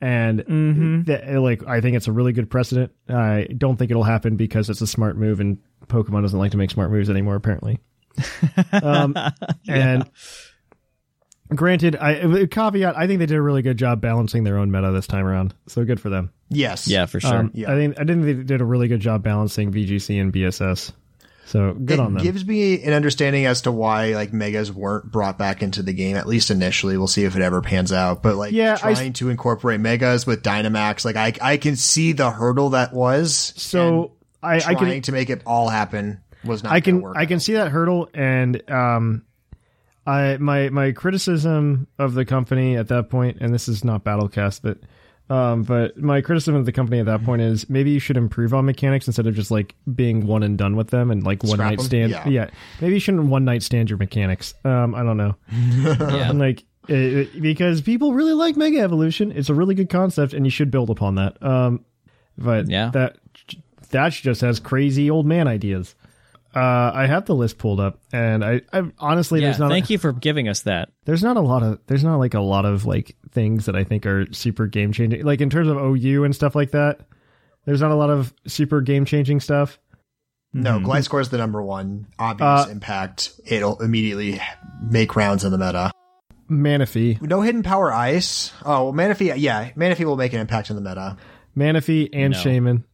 and
Mm-hmm.
th- like I think it's a really good precedent. I don't think it'll happen because it's a smart move, and Pokemon doesn't like to make smart moves anymore, apparently. um, And granted, I caveat, I think they did a really good job balancing their own meta this time around. So good for them.
Yes.
yeah, for sure.
Um,
Yeah.
I think I think they did a really good job balancing VGC and BSS. So good
it
on them.
It gives me an understanding as to why like megas weren't brought back into the game at least initially. We'll see if it ever pans out. But like
Yeah, I-
trying to incorporate megas with dynamax like i i can see the hurdle that was.
So I, I
trying
can
to make it all happen was not
I can I can see that hurdle and um I my my criticism of the company at that point and this is not battlecast but um but my criticism of the company at that point is maybe you should improve on mechanics instead of just like being one and done with them and like one
Scrap
night
'em?
stand
Yeah.
maybe you shouldn't one night stand your mechanics um I don't know
yeah.
like it, it- because people really like mega evolution it's a really good concept and you should build upon that um but
Yeah.
that that just has crazy old man ideas uh i have the list pulled up and i, I honestly
Yeah,
there's not
thank you for giving us that.
there's not a lot of there's not like a lot of like things that i think are super game changing like in terms of ou and stuff like that there's not a lot of super game changing stuff.
No Gliscor is the number one obvious
Uh,
impact. It'll immediately make rounds in the meta.
Manaphy
no hidden power ice? Oh well manaphy yeah manaphy will make an impact in the meta.
Manaphy and
No.
Shaymin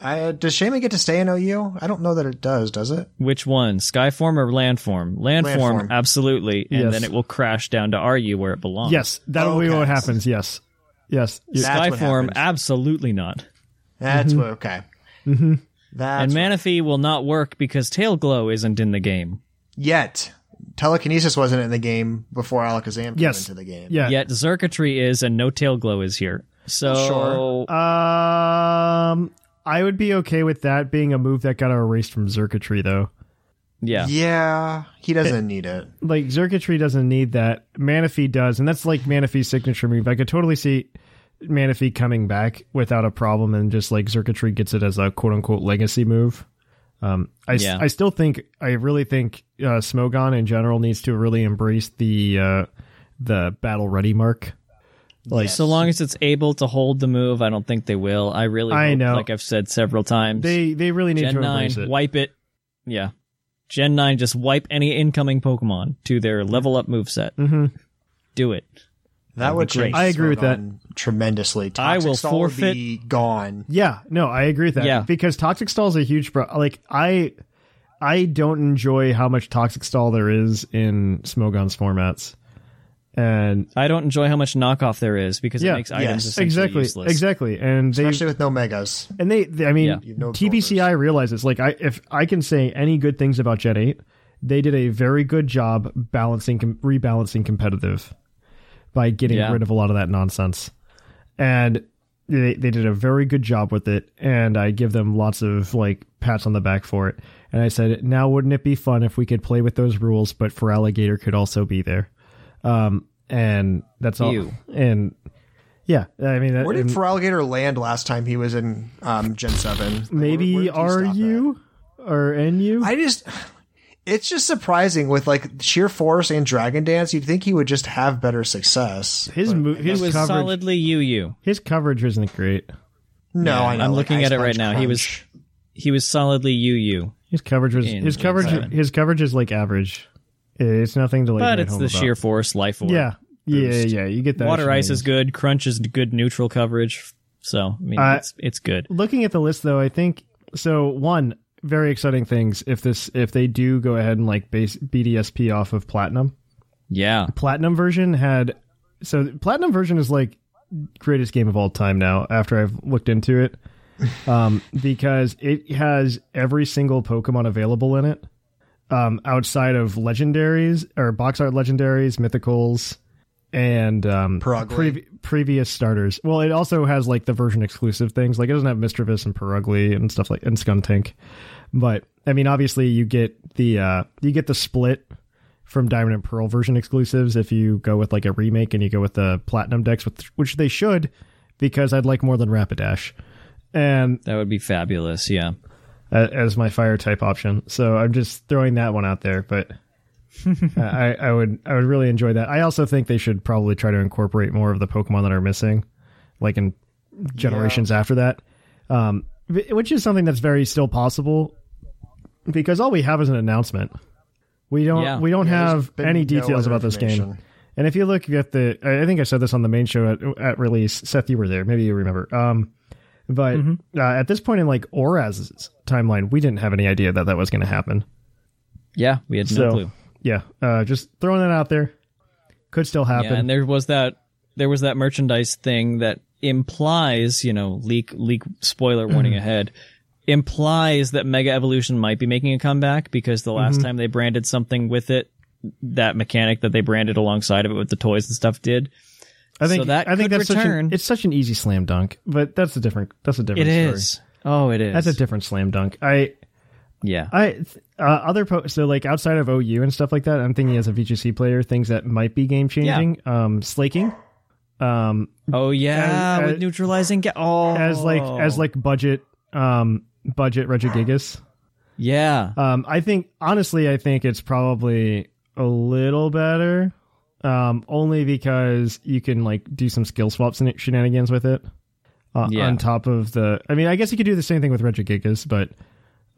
uh, does Shaymin get to stay in OU? I don't know that it does. Does it?
Which one? Skyform or landform? Landform,
Landform.
absolutely. And
Yes.
then it will crash down to RU where it belongs.
yes that will be
Okay.
what happens yes yes You-
That's
Skyform, absolutely not.
That's what. Okay.
Mm-hmm.
That's
and
what-
Manaphy will not work because Tail Glow isn't in the game.
yet. Telekinesis wasn't in the game before Alakazam came
Yes.
into the game.
yeah
Yet Xurkitree is and no Tail Glow is here. So
Sure.
Um, I would be okay with that being a move that got erased from Xurkitree, though.
Yeah.
Yeah, he doesn't need it.
like Xurkitree doesn't need that. Manaphy does, and that's like Manaphy's signature move. I could totally see Manaphy coming back without a problem, and just like Xurkitree gets it as a quote unquote legacy move. Um, I, s-
Yeah.
I still think I really think uh, Smogon in general needs to really embrace the uh, the battle ready mark. Like
So long as it's able to hold the move, I don't think they will. I really
I
hope,
know.
like I've said several times.
they they really need
Gen
to
9,
embrace it.
wipe it. Yeah. Gen 9, just wipe any incoming Pokemon to their level up moveset.
hmm
Do it.
That would
great.
change.
I agree with that.
Smogon tremendously.
I
Toxic
will
Stall would
forfeit-
be gone.
Yeah, no, I agree with that.
Yeah.
because toxic stall is a huge pro. Like I, I don't enjoy how much toxic stall there is in Smogon's formats, and
I don't enjoy how much knockoff there is because
Yeah.
it makes items
Yes.
essentially
exactly,
useless.
exactly, and they
Especially with no megas.
and they, they- I mean,
Yeah.
You know
TPCi realizes like I if I can say any good things about Gen Eight, they did a very good job balancing com- rebalancing competitive by getting
Yeah.
rid of a lot of that nonsense, and they they did a very good job with it, and I give them lots of like pats on the back for it. And I said, now wouldn't it be fun if we could play with those rules, but Feraligatr could also be there, um, and that's all.
Ew.
And yeah, I mean,
Where did
and-
Feraligatr land last time he was in um, Gen 7? Like,
maybe
where did he stop at?
RU or NU.
I just. It's just surprising with like sheer force and dragon dance. You'd think he would just have better success.
his mo-
He
his
was
coverage
solidly UU.
his coverage isn't great.
No,
Yeah,
I know.
I'm
like
looking
Ice
at it right
Punch
now. He was he was solidly UU.
His coverage was
In
his coverage
seven.
his coverage is like average. It's nothing to like.
But it's the
about.
sheer force life orb.
Yeah, yeah,
boost.
yeah. You get that.
Water ice is good. Crunch is good neutral coverage. So I mean,
Uh,
it's it's good.
Looking at the list though, I think so. One very exciting things if this if they do go ahead and like base BDSP off of platinum.
Yeah,
Platinum version had so platinum version is like greatest game of all time now after I've looked into it. um, because it has every single Pokemon available in it. Um, outside of legendaries or box art legendaries, mythicals, and um,
Purugly.
previ- previous starters. Well, it also has like the version exclusive things. Like it doesn't have Mismagius and Purugly and stuff like and Skuntank. But I mean, obviously, you get the uh, you get the split from Diamond and Pearl version exclusives if you go with like a remake and you go with the Platinum dex, with, which they should, because I'd like more than Rapidash, and
that would be fabulous. Yeah,
a- as my fire type option. So I'm just throwing that one out there, but. I, I would I would really enjoy that. I also think they should probably try to incorporate more of the Pokemon that are missing, like in generations after that, um, which is something that's very still possible because all we have is an announcement. We don't
Yeah.
we don't
Yeah,
have any details
other
about this game. And if you look at the, I I think I said this on the main show at, at release. Seth, you were there. Maybe you remember. Um, but uh, at this point in like ORAS's timeline, we didn't have any idea that that was going to happen.
yeah, we had no
So
clue.
yeah, uh, just throwing that out there. Could still happen.
Yeah, and there was that there was that merchandise thing that implies, you know, leak leak spoiler warning ahead, implies that Mega Evolution might be making a comeback because the last time they branded something with it, that mechanic that they branded alongside of it with the toys and stuff did.
I think
so that
I think that's such
return.
an, it's such an easy slam dunk, but that's a different that's a
It
different story.
is. Oh, it is.
That's a different slam dunk. I
yeah.
I uh, other po- so like outside of OU and stuff like that. I'm thinking as a VGC player, things that might be game changing. Um, slaking, um,
Oh yeah,
as-
with
as-
neutralizing. Ga- oh,
as like as like budget, um, budget Regigigas.
yeah.
Um, I think honestly, I think it's probably a little better. Um, only because you can like do some skill swaps and shenanigans with it. Uh,
Yeah.
On top of the, I mean, I guess you could do the same thing with Regigigas, but,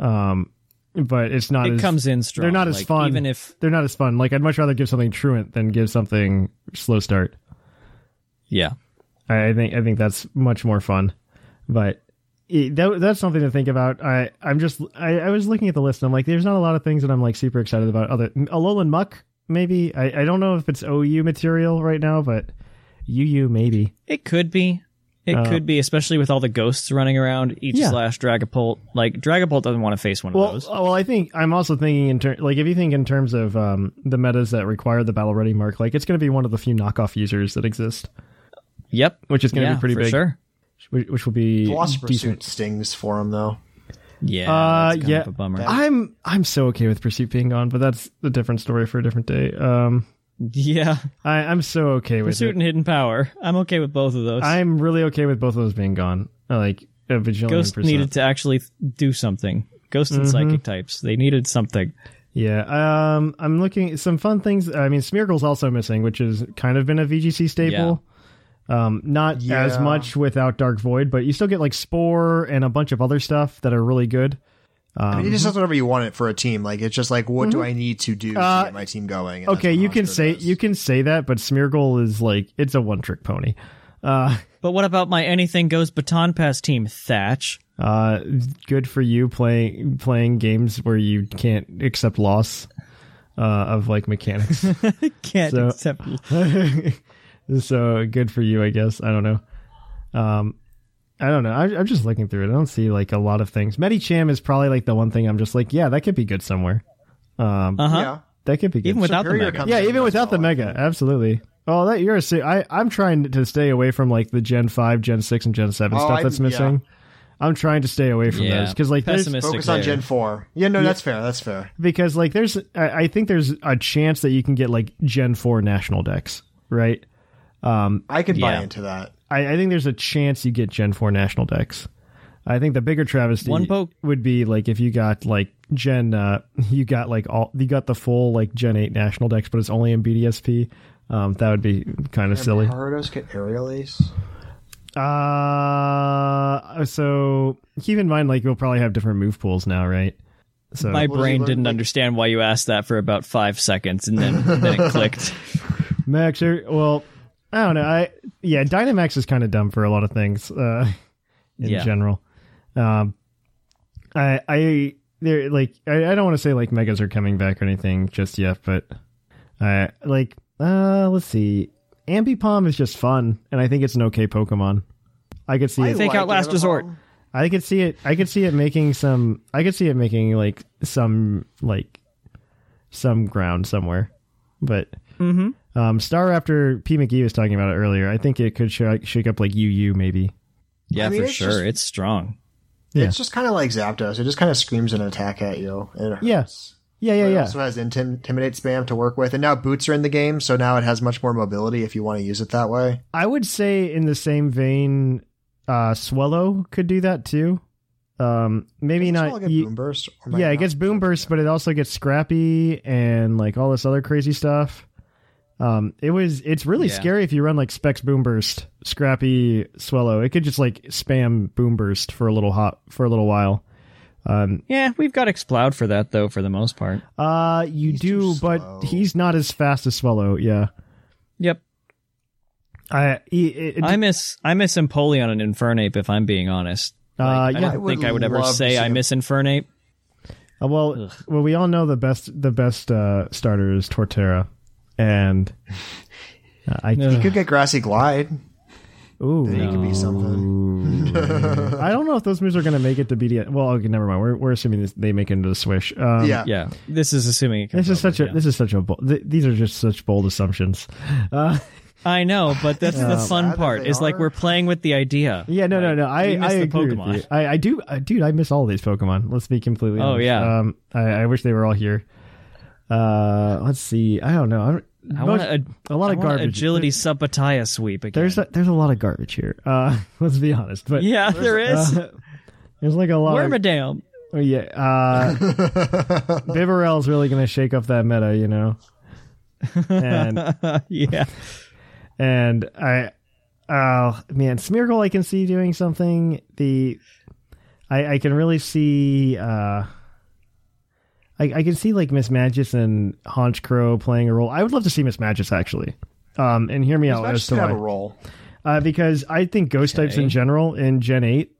um, but it's not.
It
as,
comes in strong.
They're not as
Like,
fun.
even if
they're not as fun. Like I'd much rather give something truant than give something slow start.
yeah.
I, think I think that's much more fun. But it, that, that's something to think about. I I'm just I, I was looking at the list and I'm like, there's not a lot of things that I'm like super excited about. Other Alolan Muck maybe. I I don't know if it's OU material right now, but UU maybe.
It could be. It
Uh,
could be, especially with all the ghosts running around. Each
Yeah.
slash Dragapult. Like Dragapult doesn't want to face one of
Well,
those.
well, I think I'm also thinking in terms, like if you think in terms of um, the metas that require the battle ready mark, like it's going to be one of the few knockoff users that exist,
Yep.
which is going to
yeah,
be pretty
for
big.
sure.
Which, which will be
Philosopher
decent.
Suit stings for him though.
Yeah,
Uh,
that's kind
yeah.
of a bummer.
I'm I'm so okay with Pursuit being gone, but that's a different story for a different day. Um,
yeah,
I, I'm so okay with
Pursuit
it.
and Hidden Power. I'm okay with both of those.
I'm really okay with both of those being gone. Like a bajillion
Ghost
percent.
needed to actually do something. Ghost and
Mm-hmm.
psychic types. They needed something.
Yeah, um, I'm looking some fun things. I mean, Smeargle's also missing, which has kind of been a VGC staple. Um, not as much without Dark Void, but you still get like Spore and a bunch of other stuff that are really good.
I mean, it just does whatever you want it for a team. Like it's just like, what do I need to do
Uh,
to get my team going? And
Okay, you can say
does.
you can say that, but Smeargle is like it's a one trick pony. Uh,
But what about my anything goes baton pass team, Thatch?
uh, good for you playing playing games where you can't accept loss uh, of like mechanics.
Can't
So-
accept.
so good for you, I guess. I don't know. Um, I don't know. I, I'm just looking through it. I don't see like a lot of things. Medicham is probably like the one thing I'm just like, yeah, that could be good somewhere. Um,
Uh huh.
yeah.
that could be good.
Even without the mega.
yeah, even without the
well, I
mega, absolutely. Oh, that you're a. se- I I'm trying to stay away from like the Gen five, Gen six, and Gen seven
Oh,
stuff
I'm-
that's missing. I'm trying to stay away from
Yeah,
those because like there's
pessimistic
Focus on. Gen four. Yeah, no, that's fair. That's fair.
because like there's I, I think there's a chance that you can get like Gen four national dex, right?
I could buy into that.
I, I think there's a chance you get Gen 4 national dex. I think the bigger travesty
One poke-
would be like if you got like Gen, uh, you got like all, you got the full like Gen 8 national dex, but it's only in BDSP. Um, that would be kind of silly.
Gyarados get aerial ace.
Uh, so keep in mind, like you'll probably have different move pools now, right? So
My brain didn't
like-
understand why you asked that for about five seconds, and then then it clicked.
Max, well, I don't know. I yeah, Dynamax is kind of dumb for a lot of things. Uh, in
Yeah.
general, um, I I they're like I, I don't want to say like megas are coming back or anything just yet, but I like uh let's see, Ambipom is just fun, and I think it's an okay Pokemon. I could see
I
it.
Fake out last
Ambipom.
resort.
I could see it. I could see it making some. I could see it making like some like some ground somewhere, but
Mm-hmm.
Um, Staraptor P McGee was talking about it earlier. I think it could sh- shake up like UU maybe.
Yeah,
I mean,
for
it's
sure.
just-
It's strong.
Yeah.
It's just kind of like Zapdos. It just kind of screams an attack at you. and it.
Yeah. Yeah, yeah,
But It
yeah.
also has intim- intimidate spam to work with, and now boots are in the game, so now it has much more mobility if you want to use it that way.
I would say in the same vein, uh, Swellow could do that too. Um, maybe
Doesn't
not.
Get
ye-
boom burst. Or am I
yeah, it gets boom burst, but it also gets scrappy and like all this other crazy stuff. Um, it was it's really
Yeah.
scary if you run like Specs boom burst, scrappy Swellow. It could just like spam boom burst for a little hot for a little while. Um,
Yeah, we've got Exploud for that though, for the most part.
uh, you
He's
do, but
slow.
he's not as fast as Swellow. Yeah,
Yep.
I he, it,
I miss I miss Empoleon and Infernape if I'm being honest.
uh,
I don't think I would ever say I miss Infernape.
Uh, well, well, we all know the best the best uh, starter is Torterra, and uh, I
You could get grassy glide.
ooh,
Then you could be something.
I don't know if those moves are going to make it to BDS. Well, okay, never mind. We're we're assuming this, they make it into the Swish. Um,
yeah.
Yeah, this is assuming. It
This is
over,
such a
yeah.
this is such a bold, th- these are just such bold assumptions. Uh,
I know, but that's the fun part.
they
Is like we're playing with the idea.
yeah, no, no,
Like,
no. I
we miss
I
the
agree with
Pokemon.
you. I, I do, uh, dude. I miss all these Pokemon. Let's be completely.
Oh,
honest.
yeah.
Um, I, I wish they were all here. Uh, let's see. I don't know. I'm,
I want a,
a lot
I
of
want
garbage.
agility Sub Petaya sweep again.
There's a, there's a lot of garbage here. Uh, let's be honest. But
yeah, there is.
uh, there's like a lot. of,
Wormadam.
Oh, yeah. Uh, Bibarel's really going to shake up that meta, you know. And
yeah.
and I, oh man, Smeargle, I can see doing something. The, I I can really see. uh I, I can see like Mismagius and Honchkrow playing a role. I would love to see Mismagius actually. Um, and hear me out
Smash
as to
could have
why.
a role.
Uh, because I think ghost types in general in Gen 8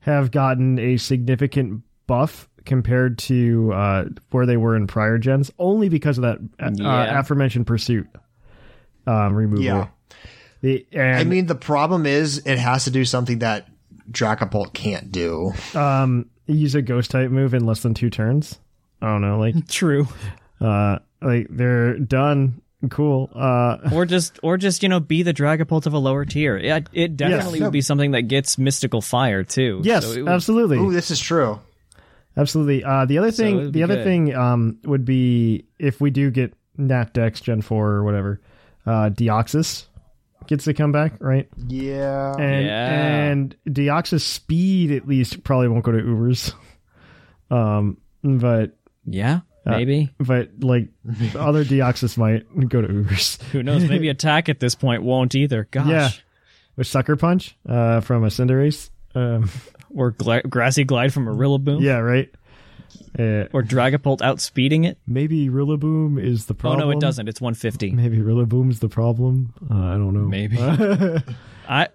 have gotten a significant buff compared to uh, where they were in prior gens, only because of that uh, aforementioned pursuit um, removal.
Yeah.
The, and,
I mean, the problem is it has to do something that Dragapult can't do.
um, use a ghost type move in less than two turns. I don't know, like,
True.
uh, like they're done. Cool. Uh,
or just or just you know be the Dragapult of a lower tier. It, it definitely
Yes.
would be something that gets mystical fire too.
yes,
So would-
absolutely.
Ooh, this is true.
Absolutely. Uh, the other thing,
would
the other
good.
thing, um, would be if we do get Nat Dex Gen Four or whatever, uh, Deoxys gets to come back, right?
Yeah.
And
Yeah.
and Deoxys speed at least probably won't go to Ubers. Um, but
Yeah,
Uh,
maybe.
but like other Deoxys might go to Ubers.
Who knows? Maybe attack at this point won't either. Gosh.
Yeah. With Sucker Punch, uh, from a Cinderace. Um,
Or gla- grassy glide from a Rillaboom.
yeah, right. Uh,
Or Dragapult outspeeding it.
maybe Rillaboom is the problem.
Oh no, it doesn't. It's 150.
Maybe Rillaboom's the problem. Uh, I don't know.
Maybe. I, I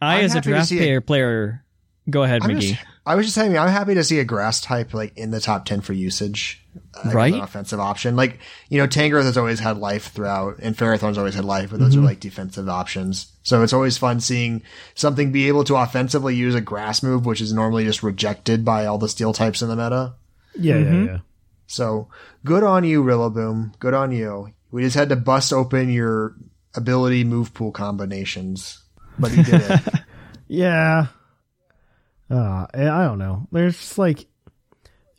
I'm
as a
happy to
draft
see it.
player, player, go ahead,
I'm
McGee.
just, I was just saying, I'm happy to see a grass type like in the top ten for usage, uh, as
Right?
An offensive option, like you know, Tangrowth has always had life throughout, and Ferrothorn's always had life, but those
Mm-hmm.
are like defensive options. So it's always fun seeing something be able to offensively use a grass move, which is normally just rejected by all the steel types in the meta.
Yeah,
Mm-hmm.
yeah, yeah.
So good on you, Rillaboom. Good on you. We just had to bust open your ability move pool combinations, but he did it.
Yeah. Uh, I I don't know. There's just like,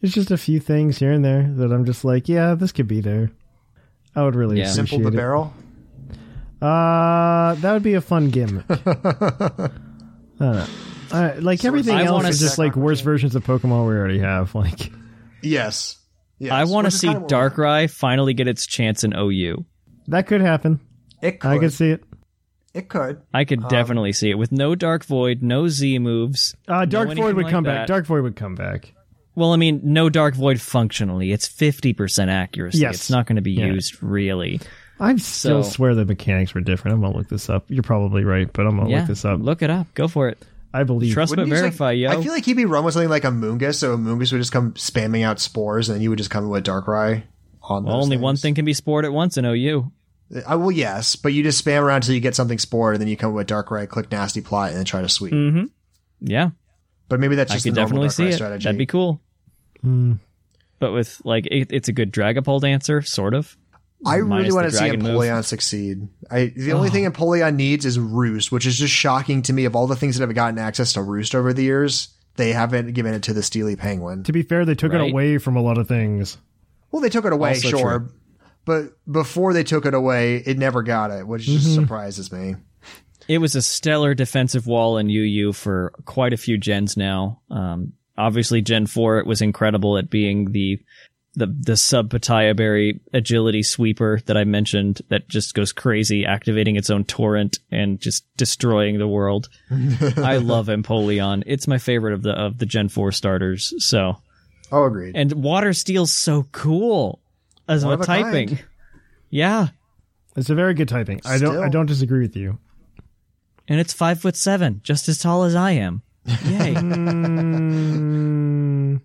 there's just a few things here and there that I'm just like, yeah, this could be there. I would really
Yeah.
appreciate
Simple the
it.
barrel.
Uh, that would be a fun gimmick. uh, uh, like everything
I
else is just like worse versions of Pokemon we already have. Like,
Yes. yes.
I want to see
kinda what we want.
Darkrai finally get its chance in OU.
that could happen.
It could.
I could see it.
It could.
I could definitely see it with no Dark Void, no Z moves.
Uh, Dark
No
Void would
like
come
that.
back. Dark Void would come back.
Well, I mean, no Dark Void functionally. It's 50% accuracy.
Yes.
It's not going to be
Yeah.
used really.
I still
So-
swear the mechanics were different. I'm gonna look this up. You're probably right, but I'm gonna
yeah.
look this up.
Look it up. Go for it.
I believe.
Trust but
Wouldn't you say-
verify, yo.
I feel like he'd be run with something like Amoonguss, so Amoonguss would just come spamming out spores, and then you would just come with Darkrai on
Well,
those
only one thing can be spored at once in OU.
I will, yes, but you just spam around until you get something spored, and then you come with Darkrai, click Nasty Plot, and then try to sweep.
Mm-hmm. Yeah,
But maybe that's
I
just
could
the
definitely see it.
strategy.
That'd be cool.
Hmm.
But with like, it, it's a good Dragapult answer, sort of.
I really want to see
dragon move.
Succeed. I the only thing Empoleon needs is Roost, which is just shocking to me. Of all the things that have gotten access to Roost over the years, they haven't given it to the Steely Penguin.
To be fair, they took
Right.
it away from a lot of things.
Well, they took it away,
Also
sure,
true.
But before they took it away, it never got it, which just
Mm-hmm.
surprises me.
It was a stellar defensive wall in UU for quite a few gens now. Um, obviously, Gen Four it was incredible at being the the the sub Petaya Berry agility sweeper that I mentioned that just goes crazy, activating its own torrent and just destroying the world. I love Empoleon. It's my favorite of the of the Gen Four starters. So
Oh, agreed.
and Water Steel's so cool as
One
a typing.
kind.
Yeah,
It's a very good typing. I don't. I don't disagree with you.
and it's five foot seven, just as tall as I am. Yay!
Mm,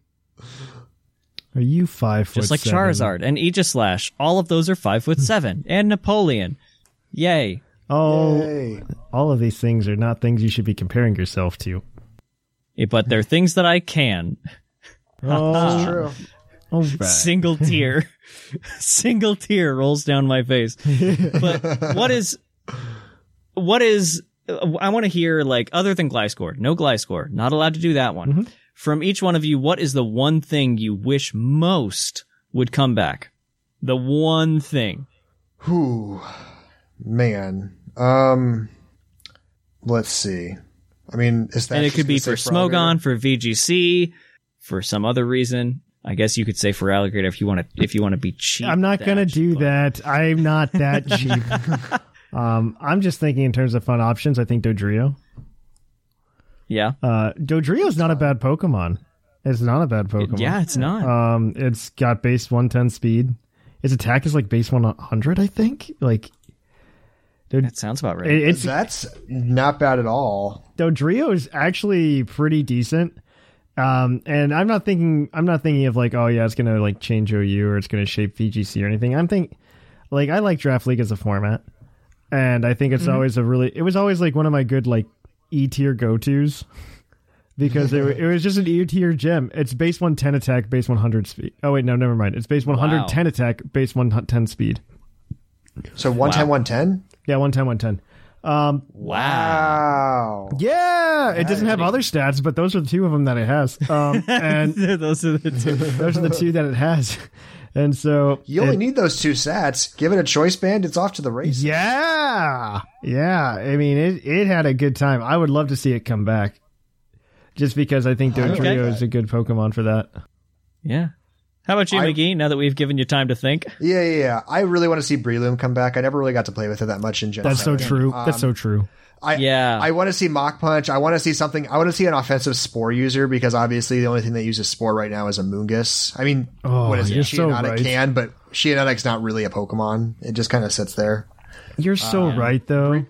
are you five foot?
just like
seven?
Charizard and Aegislash. All of those are five foot seven, and Napoleon. Yay!
Oh,
Yay.
all of these things are not things you should be comparing yourself to.
Eh, But they're things that I can.
Oh,
True.
Oh.
Single tear, single tear rolls down my face. But what is, what is? I want to hear like other than Gliscor. No Gliscor. Not allowed to do that one. From each one of you, what is the one thing you wish most would come back? The one thing.
Whew. Man. Um let's see. I mean, is that
and it could be for
say alligator?
Smogon, for VGC, for some other reason. I guess you could say Feraligatr if you want to if you want to be cheap.
I'm not gonna do
but-
that. I'm not that cheap. um, I'm just thinking in terms of fun options. I think Dodrio.
Yeah,
Uh, Dodrio's not a bad Pokemon. It's not a bad Pokemon.
yeah, it's not.
Um, it's got base 110 speed. Its attack is like base 100, I think. Like, Dude,
that sounds about right.
it, it's
That's not bad at all.
Dodrio is actually pretty decent. Um, and I'm not thinking I'm not thinking of like, oh yeah, it's gonna like change OU or it's gonna shape VGC or anything. I'm think like I like Draft League as a format, and I think it's always a really it was always like one of my good like E tier go tos because it, it was just an E tier gem. It's base 110 attack, base 100 speed. Oh wait, no, never mind. It's base 110 attack, base 110 speed.
So 110
Wow.
110?
Yeah, 110 110. Um,
Wow.
yeah, it doesn't have other stats, but those are the two of them that it has. Um, and
Those are the two.
those are the two that it has. And so,
You only
it-
need those two sats. Give it a choice band, it's off to the races.
yeah, yeah. I mean, it it had a good time. I would love to see it come back, just because I think Dodrio
Okay.
is a good Pokemon for that.
Yeah. How about you,
I-
McGee? Now that we've given you time to think,
Yeah, yeah, yeah. I really want to see Breloom come back. I never really got to play with it that much in Gen
That's so
7.
true. That's so um, true.
I,
Yeah.
I want to see Mach Punch. I want to see something. I want to see an offensive Spore user because obviously the only thing that uses Spore right now is Amoonguss. I mean,
Oh,
what is it?
you're so
Shiinotic
right.
can, but Shiinotic's not really a Pokemon. It just kind of sits there.
You're so um, right, though.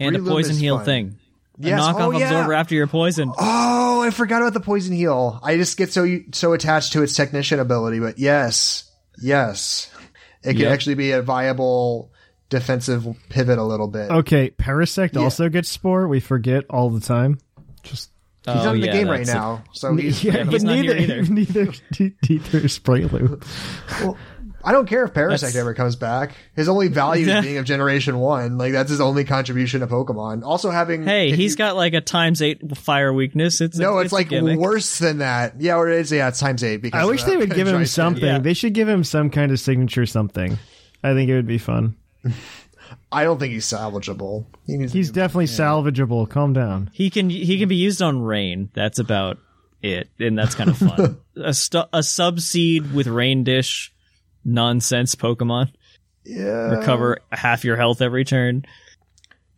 and a poison heal
fun.
thing.
Yes.
A knockoff
Oh, yeah.
absorber after you're poisoned.
Oh, I forgot about the poison heal. I just get so so attached to its technician ability, but yes, yes, it can
Yep.
actually be a viable defensive pivot a little bit.
Okay, Parasect
Yeah.
also gets Spore. We forget all the time. Just
He's
Oh,
not in the
yeah,
game right
a-
now, so he's,
yeah,
he's
but
not here
neither
either.
neither neither is Breloom.
I don't care if Parasect
That's-
ever comes back. His only value
Yeah.
is being of Generation One. Like that's his only contribution to Pokemon. Also having
Hey,
if
he's
you-
got like a times eight fire weakness. It's a-
no. It's, like
gimmick.
worse than that. Yeah, or it's yeah, it's times eight. Because
I wish they would give him something.
Yeah.
They should give him some kind of signature something. I think it would be fun.
I don't think he's salvageable. He needs
He's
to
definitely salvageable. Calm down.
He can he can be used on rain. That's about it, and that's kind of fun. a stu- a sub seed with rain dish nonsense Pokemon.
yeah.
Recover half your health every turn.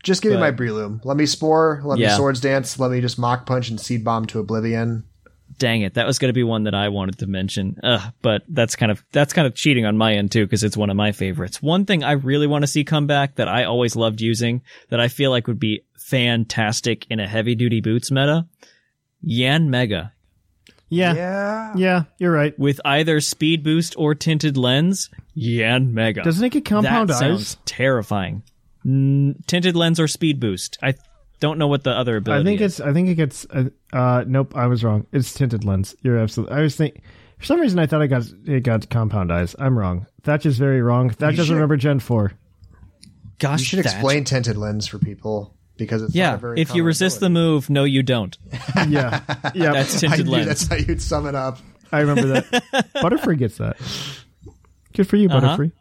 Just give me my
But-
Breloom. Let me Spore. Let me Swords Dance. Let me just Mach Punch and Seed Bomb to Oblivion.
Dang it, that was going to be one that I wanted to mention. Ugh, but that's kind of that's kind of cheating on my end too because it's one of my favorites. One thing I really want to see come back that I always loved using that I feel like would be fantastic in a heavy duty boots meta, Yanmega
Yeah. yeah.
Yeah.
you're right.
with either speed boost or tinted lens. Yanmega.
Doesn't it get compound
that
eyes?
sounds terrifying. Mm, tinted lens or speed boost. I don't know what the other ability.
I think
is.
it's. I think it gets. Uh, uh, nope, I was wrong. It's tinted lens. You're absolutely. I was think. For some reason, I thought I got it got compound eyes. I'm wrong. Thatch just very wrong. Thatch doesn't
should-
remember Gen Four.
Gosh,
You should
Thatch.
explain tinted lens for people because it's not
Yeah,
a very
if you
common
resist the move, no, you don't.
Yeah, yeah.
That's tinted lens.
that's how you'd sum it up.
I remember that. Butterfree gets that. Good for you,
Uh-huh.
Butterfree.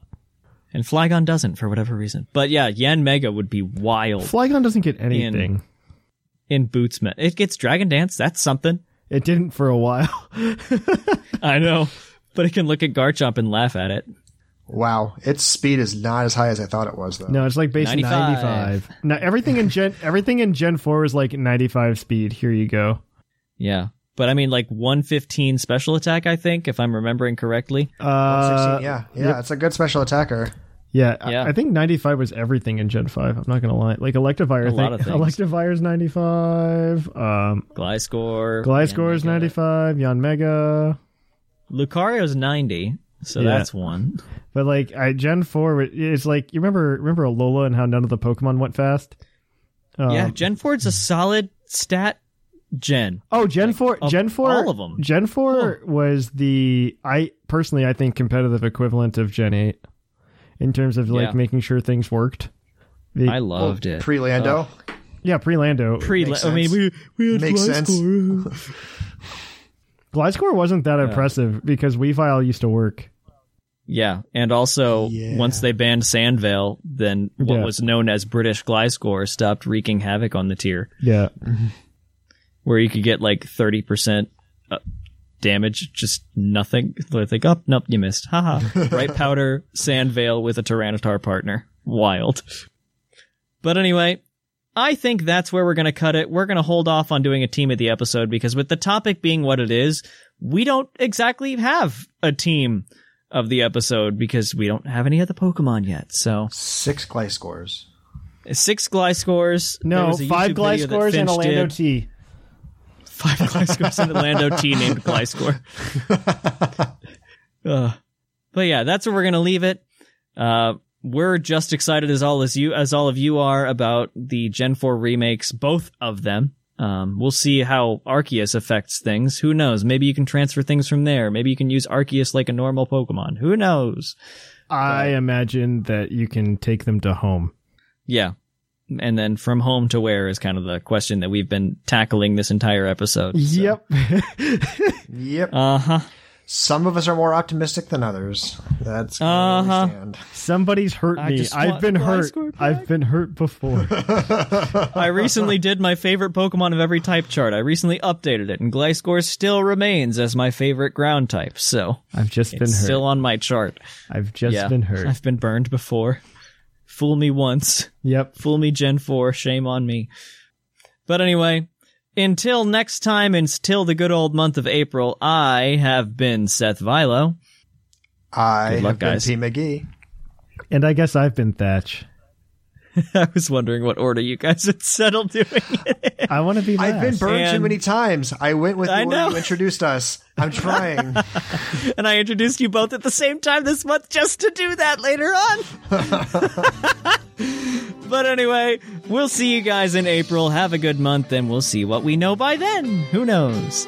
And Flygon doesn't for whatever reason. But yeah, Yanmega would be wild
Flygon doesn't get anything.
in Boots. Me- it gets Dragon Dance. That's something.
It didn't for a while.
I know. But it can look at Garchomp and laugh at it.
Wow, its speed is not as high as I thought it was, though.
no, it's like base
95.
95. Now everything in Gen everything in Gen 4 is like 95 speed. Here you go.
Yeah. But I mean, like 115 special attack, I think, if I'm remembering correctly.
Uh,
16, yeah, yeah, it's a good special attacker.
Yeah, I-
Yeah.
I, think 95 was everything in Gen 5. I'm not going to lie. Like Electivire,
A
I
lot of things.
Electivire's 95. Um,
Gliscor.
Gliscor's
Yanmega.
95. Yanmega.
Lucario's 90. So
Yeah.
that's one.
But like I Gen 4 it's like you remember remember Alola and how none of the Pokemon went fast? Um,
yeah, Gen 4's a solid stat gen.
Oh, Gen 4 Gen 4
all of them.
Gen 4 was the I personally I think competitive equivalent of Gen 8 in terms of like
Yeah.
making sure things worked. The-
I loved it.
Pre Lando.
yeah, pre-Lando.
Pre,
Makes
I mean, we, we had
Makes
Gliscor.
sense.
Gliscor wasn't that impressive because Weavile used to work.
Yeah, and also
Yeah.
once they banned Sand Veil, then what
Yeah.
was known as British Gliscor stopped wreaking havoc on the tier,
Yeah.
where you could get like thirty percent uh, damage, just nothing. Like, oh, nope, you missed. Haha. Bright powder, Sand Veil with a Tyranitar partner. Wild. But anyway, I think that's where we're going to cut it. We're going to hold off on doing a team of the episode because with the topic being what it is, we don't exactly have a team of the episode because we don't have any other Pokemon yet. So
Six Gliscors.
six Gliscors. There
No, five
YouTube video that
Gliscors and
Finch
a Lando
did.
T.
Five Gliscors and a Lando T named Gliscor. uh, but yeah, that's where we're gonna leave it. Uh, we're just excited as all as you as all of you are about the Gen 4 remakes, both of them. Um, we'll see how Arceus affects things. Who knows? Maybe you can transfer things from there. Maybe you can use Arceus like a normal Pokemon. Who knows?
I imagine that you can take them to home.
Yeah. And then from home to where is kind of the question that we've been tackling this entire episode. so.
Yep.
Yep.
Uh huh.
Some of us are more optimistic than others. That's kind
Uh-huh.
of where we stand.
Somebody's hurt
I
me. I've been hurt. I've been hurt before.
I recently did my favorite Pokemon of every type chart. I recently updated it, and Gliscor still remains as my favorite ground type. So
I've just been hurt.
still on my chart.
I've just
yeah,
been hurt.
I've been burned before. Fool me once,
Yep.
fool me Gen Four. Shame on me. But anyway, until next time, and until the good old month of April, I have been Seth Vilo.
I
Good luck,
have been
guys.
P. McGee.
And I guess I've been Thatch.
I was wondering what order you guys had settled doing it.
I want to be last.
I've been burned too many times. I went with the
I
order
know.
you introduced us. I'm trying.
and I introduced you both at the same time this month just to do that later on. but anyway, we'll see you guys in April. Have a good month, and we'll see what we know by then. Who knows?